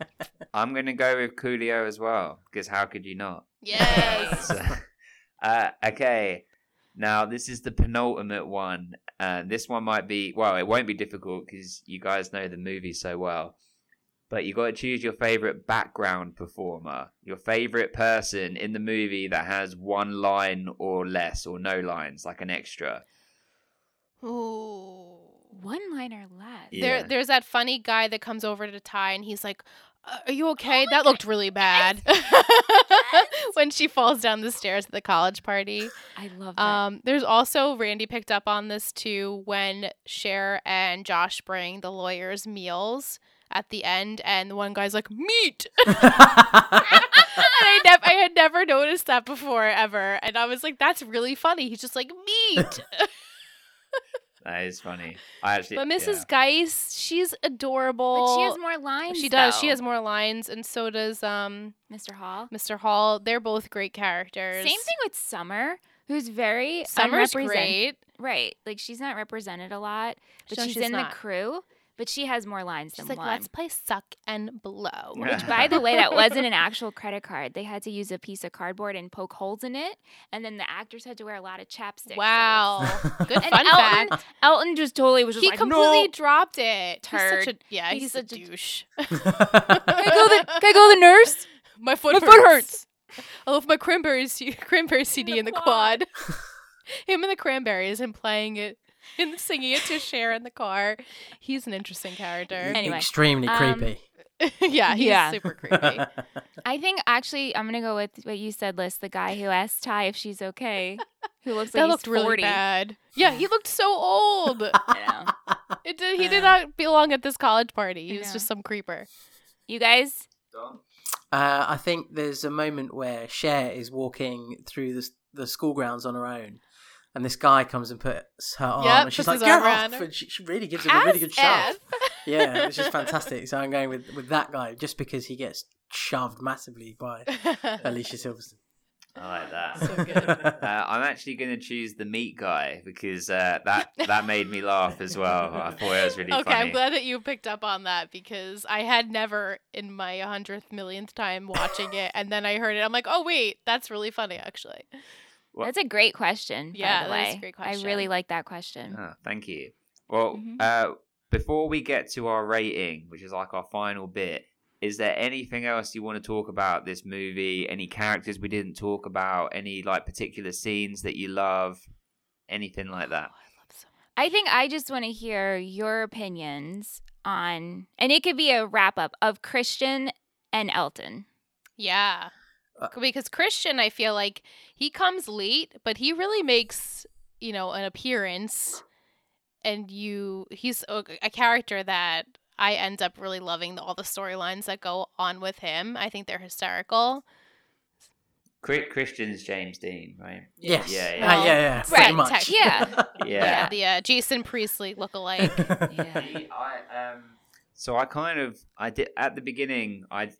i'm going to go with coolio as well because how could you not Yes. Uh, okay. Now this is the penultimate one, and this one might be well, it won't be difficult because you guys know the movie so well. But you got to choose your favorite background performer, your favorite person in the movie that has one line or less, or no lines, like an extra. Ooh. One liner left. Yeah. There, there's that funny guy that comes over to Tai, and he's like, uh, "Are you okay? Oh my that looked really bad." when she falls down the stairs at the college party. I love that. Um, there's also Randy picked up on this too when Cher and Josh bring the lawyers meals at the end, and the one guy's like, "Meat." and I never, I had never noticed that before ever, and I was like, "That's really funny." He's just like, "Meat." That is funny. I actually, but Mrs. yeah. Geist, she's adorable. but she has more lines. She does. She has more lines, and so does um Mr. Hall. Mr. Hall. They're both great characters. Same thing with Summer, who's very Summer's unrepresent- great. Right. Like she's not represented a lot, but No, she's, she's in not. the crew. But she has more lines She's than like, one. let's play suck and blow. Which, by the way, that wasn't an actual credit card. They had to use a piece of cardboard and poke holes in it, and then the actors had to wear a lot of chapstick. so Wow. Good And fun Elton- fact. Elton just totally was just He like, completely no. dropped it. He's such a yeah. He's, He's a such a- douche. Can I go the Can I go the nurse? my foot. My hurts. foot hurts. I love my cranberry C- cranberry CD in the, quad. Him and the cranberries and playing it and singing it to Cher in the car. He's an interesting character. Anyway, Extremely um, creepy. yeah, he's Yeah. super creepy. I think actually I'm gonna go with what you said, Liz. The guy who asked Tai if she's okay, who looks like that he's looked really bad. Yeah, he looked so old. I know. It did, he did not belong at this college party. He I was know. just some creeper. You guys, Uh, I think there's a moment where Cher is walking through the the school grounds on her own, and this guy comes and puts her arm, Yep, and she's like, his arm "Get around off!" And she, she really gives him a really good shove. As Yeah, which is fantastic. So I'm going with with that guy just because he gets shoved massively by Alicia Silverstone. I like that. So good. Uh, I'm actually going to choose the meat guy because uh, that that made me laugh as well. I thought it was really okay, funny. Okay, I'm glad that you picked up on that because I had never in my hundredth millionth time watching it, and then I heard it. I'm like, oh wait, that's really funny actually. What? that's a great question. Yeah, by the that way. is a great question. I really like that question. Ah, thank you. Well, Mhm. uh, before we get to our rating, which is like our final bit, is there anything else you want to talk about this movie? Any characters we didn't talk about? Any like particular scenes that you love? Anything like that? I think I just want to hear your opinions on, and it could be a wrap up of Christian and Elton. Yeah. Uh, because Christian, I feel like he comes late, but he really makes, you know, an appearance. And you, he's a, a character that I end up really loving all the storylines that go on with him. I think they're hysterical. Chri- Christian's James Dean, right? Yes. Yeah, Yeah, yeah. yeah, yeah. Right, Pretty much. tech- yeah. Yeah. The uh, Jason Priestley lookalike. Yeah. I um so I kind of I did at the beginning I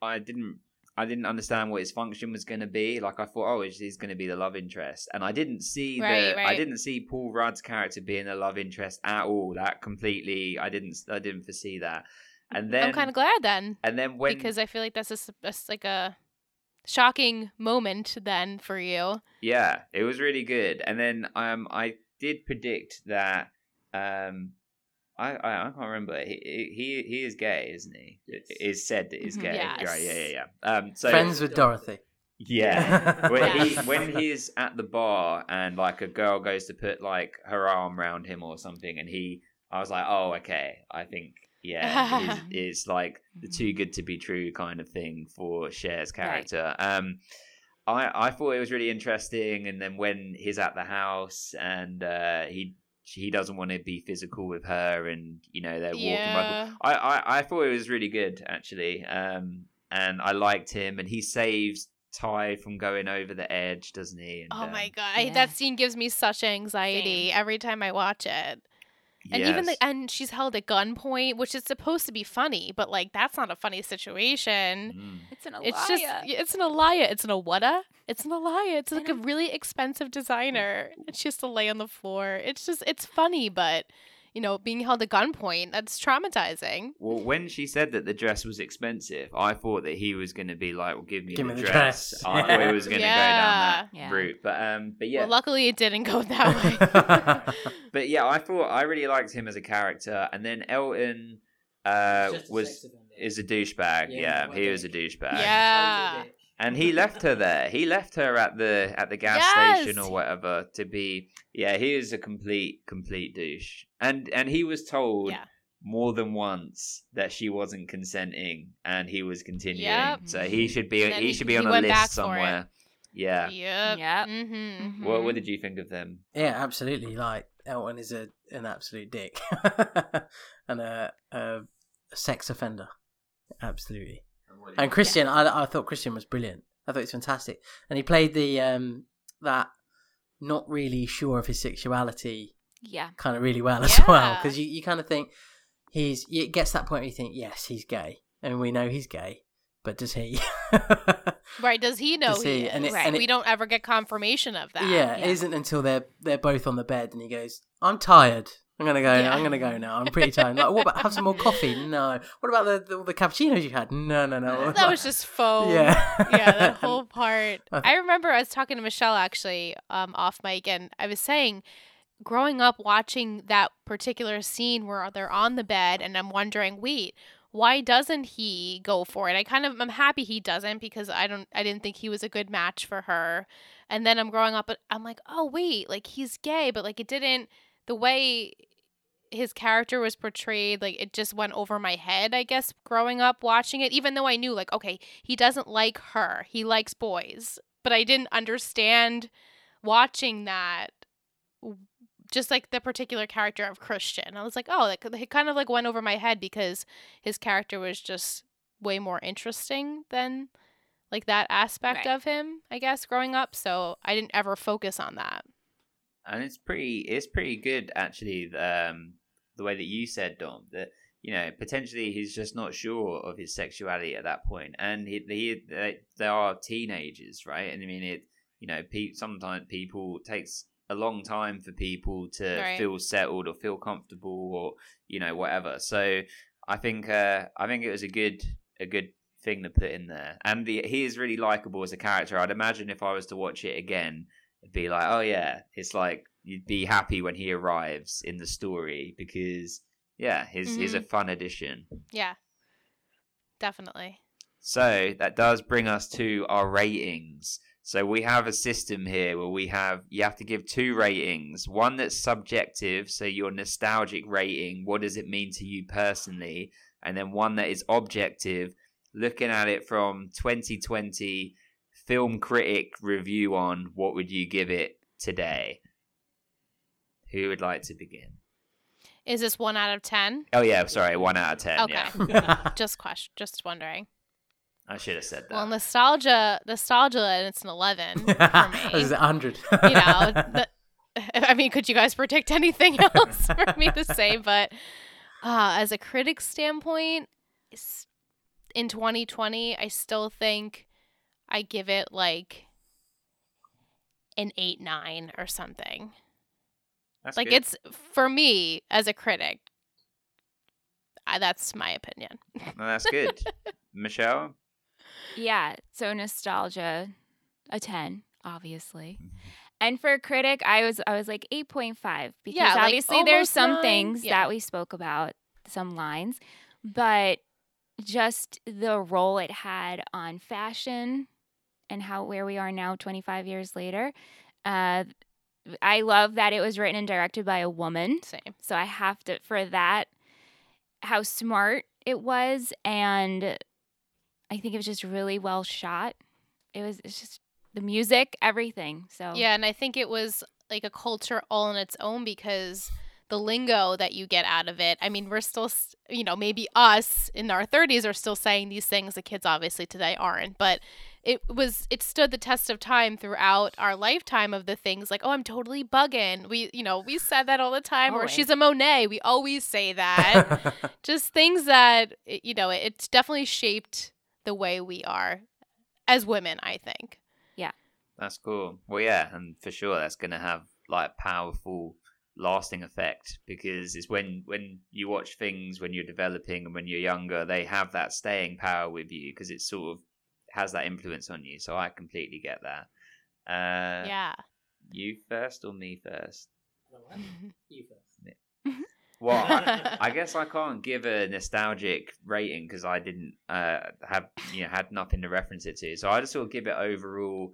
I didn't I didn't understand what his function was going to be. Like I thought, oh, he's, he's going to be the love interest, and I didn't see Right, the I didn't see Paul Rudd's character being a love interest at all. That completely I didn't I didn't foresee that. And then I'm kind of glad then and then when because I feel like that's just, that's like a shocking moment then for you. Yeah, it was really good. And then um, I did predict that um, I, I I can't remember. He he he is gay, isn't he? It is said that he's Mhm. gay. Yes. Right? Yeah, yeah, yeah. Um, so Friends with Dorothy. yeah. when he Yes. when he's at the bar and like a girl goes to put like her arm around him or something, and he, I was like, oh, okay. I think yeah, it's, it's like the too good to be true kind of thing for Cher's character. Um, I I thought it was really interesting, and then when he's at the house and uh, he he doesn't want to be physical with her, and you know they're walking by. I, I I thought it was really good actually, um, and I liked him, and he saves Tai from going over the edge, doesn't he? And, Oh um, my god, I- Yeah. that scene gives me such anxiety every time I watch it. And even the and she's held at gunpoint, which is supposed to be funny, but like that's not a funny situation. Mm. It's an It's just it's an Alaïa. It's an Awada. It's an Alaïa. It's like a really expensive designer. And she has to lay on the floor. It's just it's funny, but you know, being held at gunpoint, that's traumatizing. Well, when she said that the dress was expensive, I thought that he was going to be like, "Well, give me, Give the, me the dress. dress. I thought he was going to go down that Yeah. route, but um, but yeah, Well, luckily it didn't go that way. but yeah, I thought I really liked him as a character, and then Elton uh, was is a douchebag. Yeah, Yeah, he was a douchebag. yeah. And he left her there. He left her at the at the gas Yes! station or whatever to be. Yeah, he is a complete complete douche, and and he was told Yeah. more than once that she wasn't consenting, and he was continuing. Yep. So he should be he, he- should be on a list for it. somewhere. Yeah. Yep. Yep. Mm-hmm. What what did you think of them? Yeah, absolutely. Like Elton is a an absolute dick and a, a sex offender. Absolutely. And Christian, I, I thought Christian was brilliant. I thought it was fantastic, and he played the um that not really sure of his sexuality Yeah. kind of really well as well because you, you kind of think he's it gets to that point where you think yes he's gay and we know he's gay but does he? Right? Does he know Does he, he? is? And it- and we don't ever get confirmation of that. yeah, yeah. it isn't until they're they're both on the bed and he goes, "I'm tired. I'm gonna go. Yeah. I'm gonna go now. I'm pretty tired." Like, what about have some more coffee? No. What about the the, the cappuccinos you had? No, no, no. that was just foam. yeah, yeah, that whole part. I remember I was talking to Michelle actually um, off mic, and I was saying, growing up watching that particular scene where they're on the bed, and I'm wondering, wait, why doesn't he go for it? I kind of I'm happy he doesn't because I don't I didn't think he was a good match for her. And then I'm growing up, but I'm like, oh wait, like he's gay, but like it didn't the way his character was portrayed like it just went over my head i guess growing up watching it even though i knew like okay he doesn't like her he likes boys but i didn't understand watching that just like the particular character of christian i was like oh that it kind of like went over my head because his character was just way more interesting than like that aspect Right. of him i guess growing up so i didn't ever focus on that and it's pretty it's pretty good actually um the way that you said dom that you know potentially he's just not sure of his sexuality at that point. And he, he they, they are teenagers right? And i mean it you know pe- sometimes people takes a long time for people to Right. feel settled or feel comfortable or you know whatever. So i think uh i think it was a good a good thing to put in there. And the, he is really likable as a character. I'd imagine if i was to watch it again be like, oh yeah, it's like you'd be happy when he arrives in the story because yeah, he's he's mm-hmm. a fun addition. yeah definitely So that does bring us to our ratings. So we have a system here where we have you have to give two ratings. One that's subjective, so your nostalgic rating, what does it mean to you personally? And then one that is objective, looking at it from 2020 film critic review on what would you give it today? Who would like to begin? is this one out of ten Oh yeah, sorry, one out of ten. Okay. Yeah, just question just wondering I should have said that. Well, nostalgia, nostalgia, and it's an eleven for This me. is a hundred. you know, the, I mean, could you guys predict anything else for me to say? But uh, as a critic standpoint, in 2020, I still think I give it like an eight nine or something. That's like good. it's for me as a critic. I, that's my opinion. No, that's good. Michelle? Yeah, so nostalgia, a 10, obviously. Mhm. And for a critic, I was I was like 8.5 because Yeah, like obviously there's some nine. things Yeah. that we spoke about, some lines, but just the role it had on fashion and how where we are now 25 years later. Uh I love that it was written and directed by a woman. Same. So I have to for that how smart it was and I think it was just really well shot. It was it's just the music, everything. So Yeah, and I think it was like a culture all on its own because the lingo that you get out of it. I mean, we're still, you know, maybe us in our 30s are still saying these things. The kids obviously today aren't, but it was it stood the test of time throughout our lifetime of the things like, oh, I'm totally bugging. We, you know, we said that all the time. Or she's a Monet. We always say that. Just things that you know, it- it's definitely shaped the way we are as women. I think. Yeah. That's cool. Well, yeah, and for sure that's going to have like powerful, lasting effect because it's when when you watch things when you're developing and when you're younger, they have that staying power with you because it's sort of has that influence on you. So I completely get that. Uh, yeah. You first or me first? you first. Well, I, I guess I can't give a nostalgic rating because I didn't uh, have you know had nothing to reference it to. So I just sort of give it overall.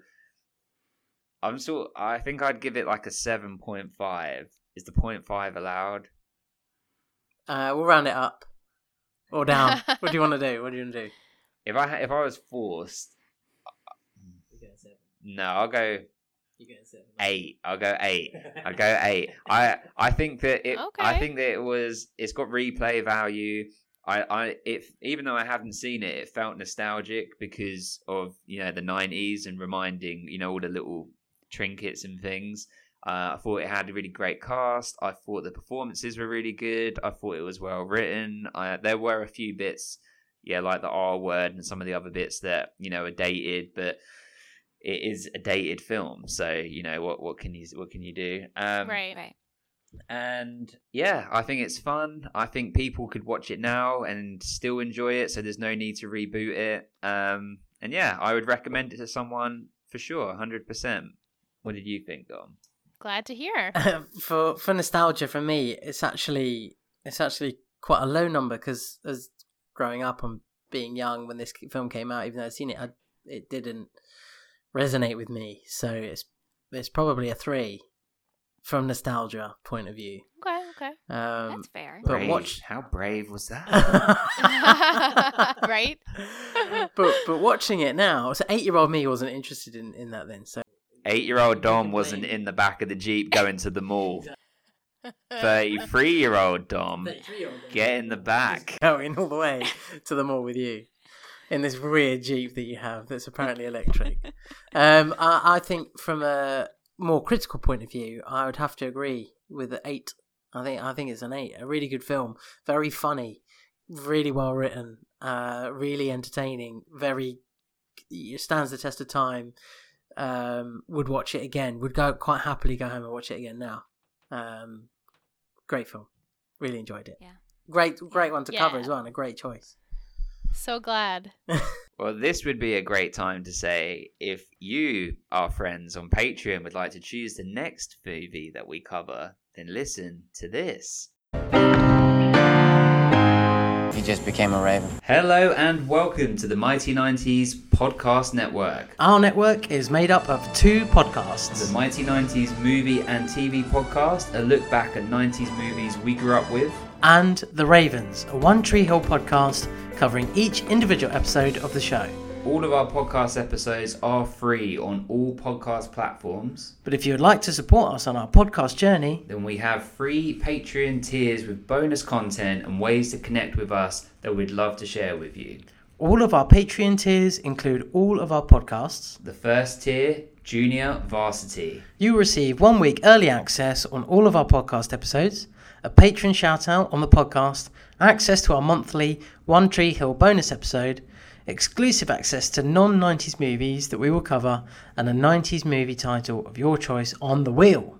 I'm sort. I think I'd give it like a seven point five. Is the point five allowed? Uh, we'll round it up or down. what do you want to do? What do you want to do? If I if I was forced, no, I'll go eight. I'll go eight. I'll go eight. I I think that it. Okay. I think that it was. It's got replay value. I I it even though I haven't seen it, it felt nostalgic because of you know the nineties and reminding you know all the little trinkets and things. Uh, I thought it had a really great cast. I thought the performances were really good. I thought it was well written. I, there were a few bits yeah, like the R word and some of the other bits that you know are dated, but it is a dated film. So you know what what can you what can you do? Um, right. Right. and yeah, I think it's fun. I think people could watch it now and still enjoy it, so there's no need to reboot it. Um, and yeah, I would recommend it to someone for sure, hundred percent. What did you think, Dom? Glad to hear. for for nostalgia for me, it's actually it's actually quite a low number because as growing up and being young when this film came out, even though I'd seen it, I, it didn't resonate with me. So it's it's probably a three from nostalgia point of view. Okay, okay. Um, That's fair. but Brave. watch- How brave was that? right? but but watching it now, so eight year old me wasn't interested in, in that then. So Eight-year-old Dom wasn't in the back of the jeep going to the mall. Thirty-three-year-old Dom, get in the back. going all the way to the mall with you in this weird jeep that you have that's apparently electric. um, I, I think from a more critical point of view, I would have to agree with the eight. I think I think it's an eight. A really good film, very funny, really well written, uh, really entertaining, very it stands the test of time. Um, would watch it again. Would go quite happily go home and watch it again now. Um, great film. Really enjoyed it. Yeah. Great, great one to cover as well, and a great choice. So glad. Well, this would be a great time to say if you, our friends on Patreon, would like to choose the next movie that we cover, then listen to this. He just became a raven. Hello and welcome to the Mighty 90s Podcast Network. Our network is made up of two podcasts. The Mighty 90s Movie and TV Podcast, a look back at 90s movies we grew up with. and The Ravens, a One Tree Hill podcast covering each individual episode of the show. All of our podcast episodes are free on all podcast platforms. But if you would like to support us on our podcast journey, Then we have free Patreon tiers with bonus content and ways to connect with us that we'd love to share with you. all of our Patreon tiers include all of our podcasts. The first tier, Junior Varsity. You will receive one week early access on all of our podcast episodes, a patron shout out on the podcast, access to our monthly One Tree Hill bonus episode, exclusive access to non 90s movies that we will cover, and a 90s movie title of your choice on the wheel.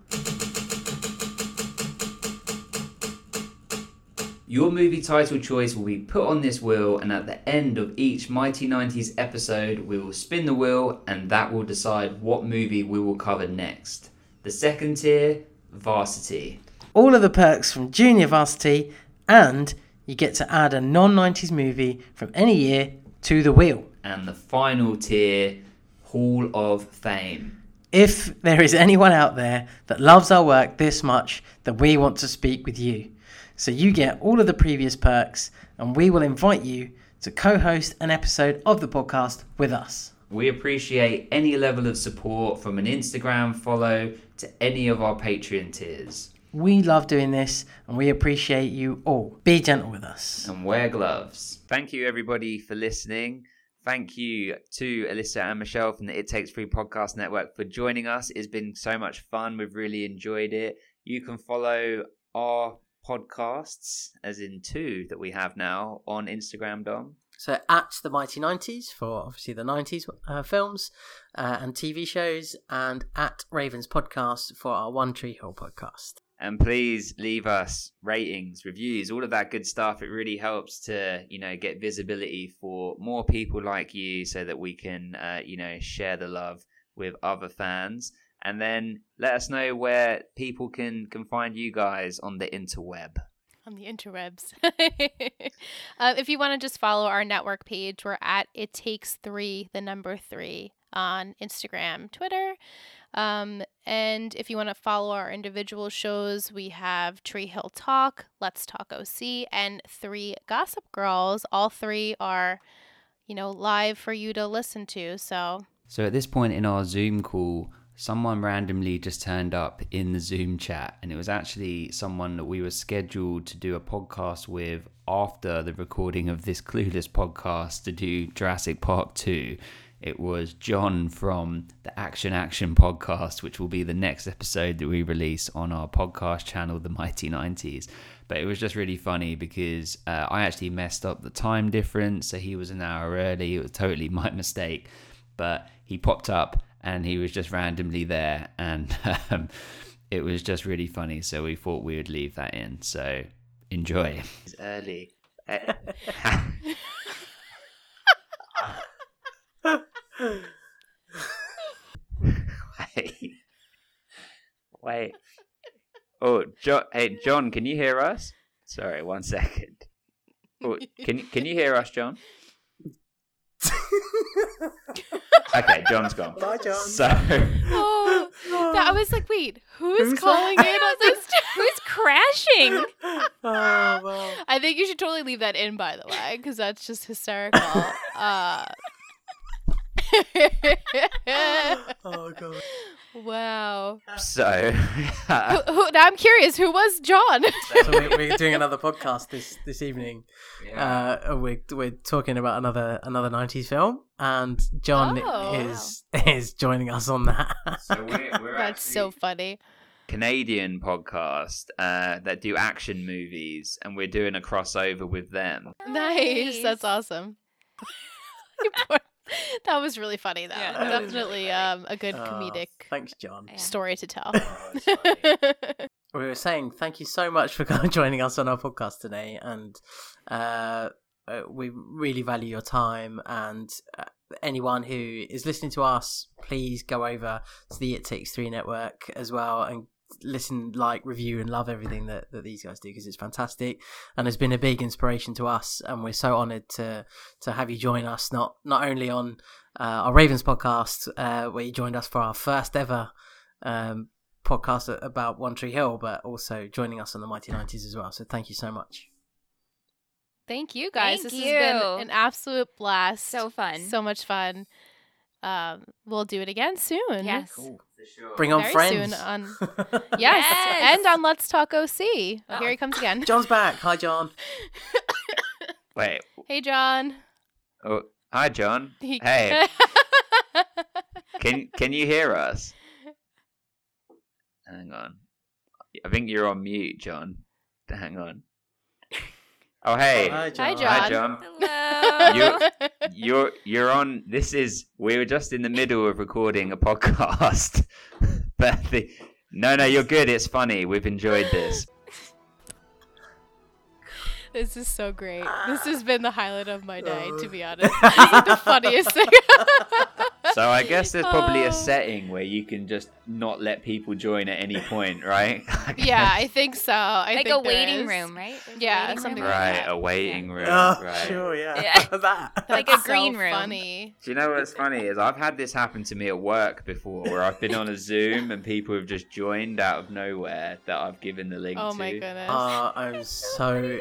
Your movie title choice will be put on this wheel, and at the end of each Mighty 90s episode, we will spin the wheel, and that will decide what movie we will cover next. The second tier, Varsity. All of the perks from Junior Varsity, and you get to add a non 90s movie from any year to the wheel. And the final tier, Hall of Fame. If there is anyone out there that loves our work this much, then we want to speak with you. So you get all of the previous perks, and we will invite you to co host an episode of the podcast with us. We appreciate any level of support from an Instagram follow to any of our Patreon tiers. We love doing this, and we appreciate you all. Be gentle with us. and wear gloves. Thank you, everybody, for listening. Thank you to Alyssa and Michelle from the It Takes Three Podcast Network for joining us. It's been so much fun. We've really enjoyed it. You can follow our podcasts, as in two that we have now, on Instagram, Dom. So at the Mighty 90s for obviously the 90s uh, films uh, and TV shows, and at Ravens Podcast for our One Tree Hill podcast. And please leave us ratings, reviews, all of that good stuff. It really helps to, you know, get visibility for more people like you so that we can, uh, you know, share the love with other fans. And then let us know where people can, can find you guys on the interweb. on the interwebs. uh, if you want to just follow our network page, we're at It Takes Three, the number three, on Instagram, Twitter. Um, and if you want to follow our individual shows, we have Tree Hill Talk, Let's Talk OC, and Three Gossip Girls. All three are, you know, live for you to listen to. So So at this point in our Zoom call, someone randomly just turned up in the Zoom chat, and it was actually someone that we were scheduled to do a podcast with after the recording of this Clueless podcast to do Jurassic Park 2. It was John from the Action Action podcast, which will be the next episode that we release on our podcast channel, The Mighty 90s. but it was just really funny because uh, I actually messed up the time difference, so he was an hour early. It was totally my mistake, but he popped up and he was just randomly there, and um, it was just really funny. So we thought we would leave that in. So enjoy. It's early. Wait. Wait. Oh, John. Hey, John, can you hear us? Sorry, one second. Oh, can can you hear us, John? okay, John's gone. Bye, John. So, Oh, that, I was like, wait, who's, Who's calling that? in on this? Who's crashing? oh, well. I think you should totally leave that in, by the way, because that's just hysterical. Uh, Oh, God. wow. so Who, who, now I'm curious. Who was John? So we're, we're doing another podcast this this evening. Uh, we're we're talking about another another '90s film, and John Oh. is is joining us on that. So we're, we're That's so funny. Canadian podcast uh, that do action movies, and we're doing a crossover with them. Nice. That's awesome. You poor- that was really funny, though. Yeah. Definitely um, a good Oh, comedic thanks, John. Story to tell. we were saying thank you so much for joining us on our podcast today, and uh, uh, we really value your time. And uh, anyone who is listening to us, please go over to the It Takes Three Network as well and listen, like, review, and love everything that, that these guys do because it's fantastic and has been a big inspiration to us. And we're so honoured to to have you join us not not only on uh, our Ravens podcast, uh, where you joined us for our first ever. Um, podcast about One Tree Hill, but also joining us on the Mighty 90s as well. So thank you so much. Thank you, guys. Thank this you. has been an absolute blast. So fun. So much fun. Um, we'll do it again soon. Yes. Bring on Very friends. soon on- Yes. Yes. And on Let's Talk OC. Oh, here he comes again. John's back. Hi, John. Wait. Hey, John. Oh, hi, John. He- Hey, can can you hear us? Hang on. I think you're on mute, John. Hang on. Oh, hey. Hi, John. Hi, John. Hi, John. John. Hello. You're you're on. This is we were just in the middle of recording a podcast, but the, no, no, you're good. It's funny. We've enjoyed this. This is so great. This has been the highlight of my day, to be honest. This is like the funniest thing. So I guess there's probably Oh. a setting where you can just not let people join at any point, right? yeah, I think so. I like think a waiting is. room, right? There's Yeah, something room. like right, that. a waiting room. Oh, right. sure, yeah. Yeah. that. Like a green so room. Funny. Do you know what's funny is I've had this happen to me at work before, where I've been on a Zoom and people have just joined out of nowhere that I've given the link Oh to. my goodness. Uh, I'm so.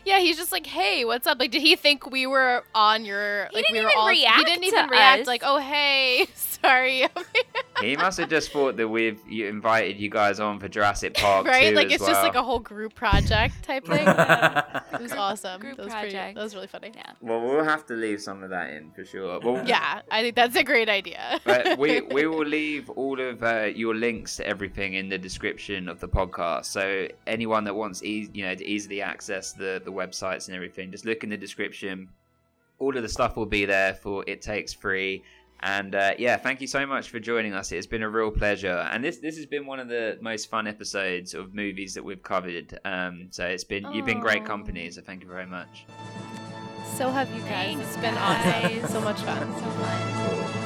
yeah, he's just like, "Hey, what's up?" Like, did he think we were on your? He Like, didn't we were even all. he react didn't to even react. us. Like, "Oh, hey, sorry." He must have just thought that we've you invited you guys on for Jurassic Park right? 2 Like, as it's just like a whole group project type thing. it was awesome. Group that was pretty. project. That was really funny. Yeah. Well, we'll have to leave some of that in for sure. Well, Yeah, I think that's a great idea. but we we will leave all of uh, your links to everything in the description of the podcast. So anyone that wants eas you know to easily access the the websites and everything, just look in the description. All of the stuff will be there for it takes free. And uh, yeah, thank you so much for joining us. It's been a real pleasure, and this this has been one of the most fun episodes of movies that we've covered. Um, so it's been you've been great company. So thank you very much. So have you guys. Thanks, It's been guys. awesome. So much fun. So fun.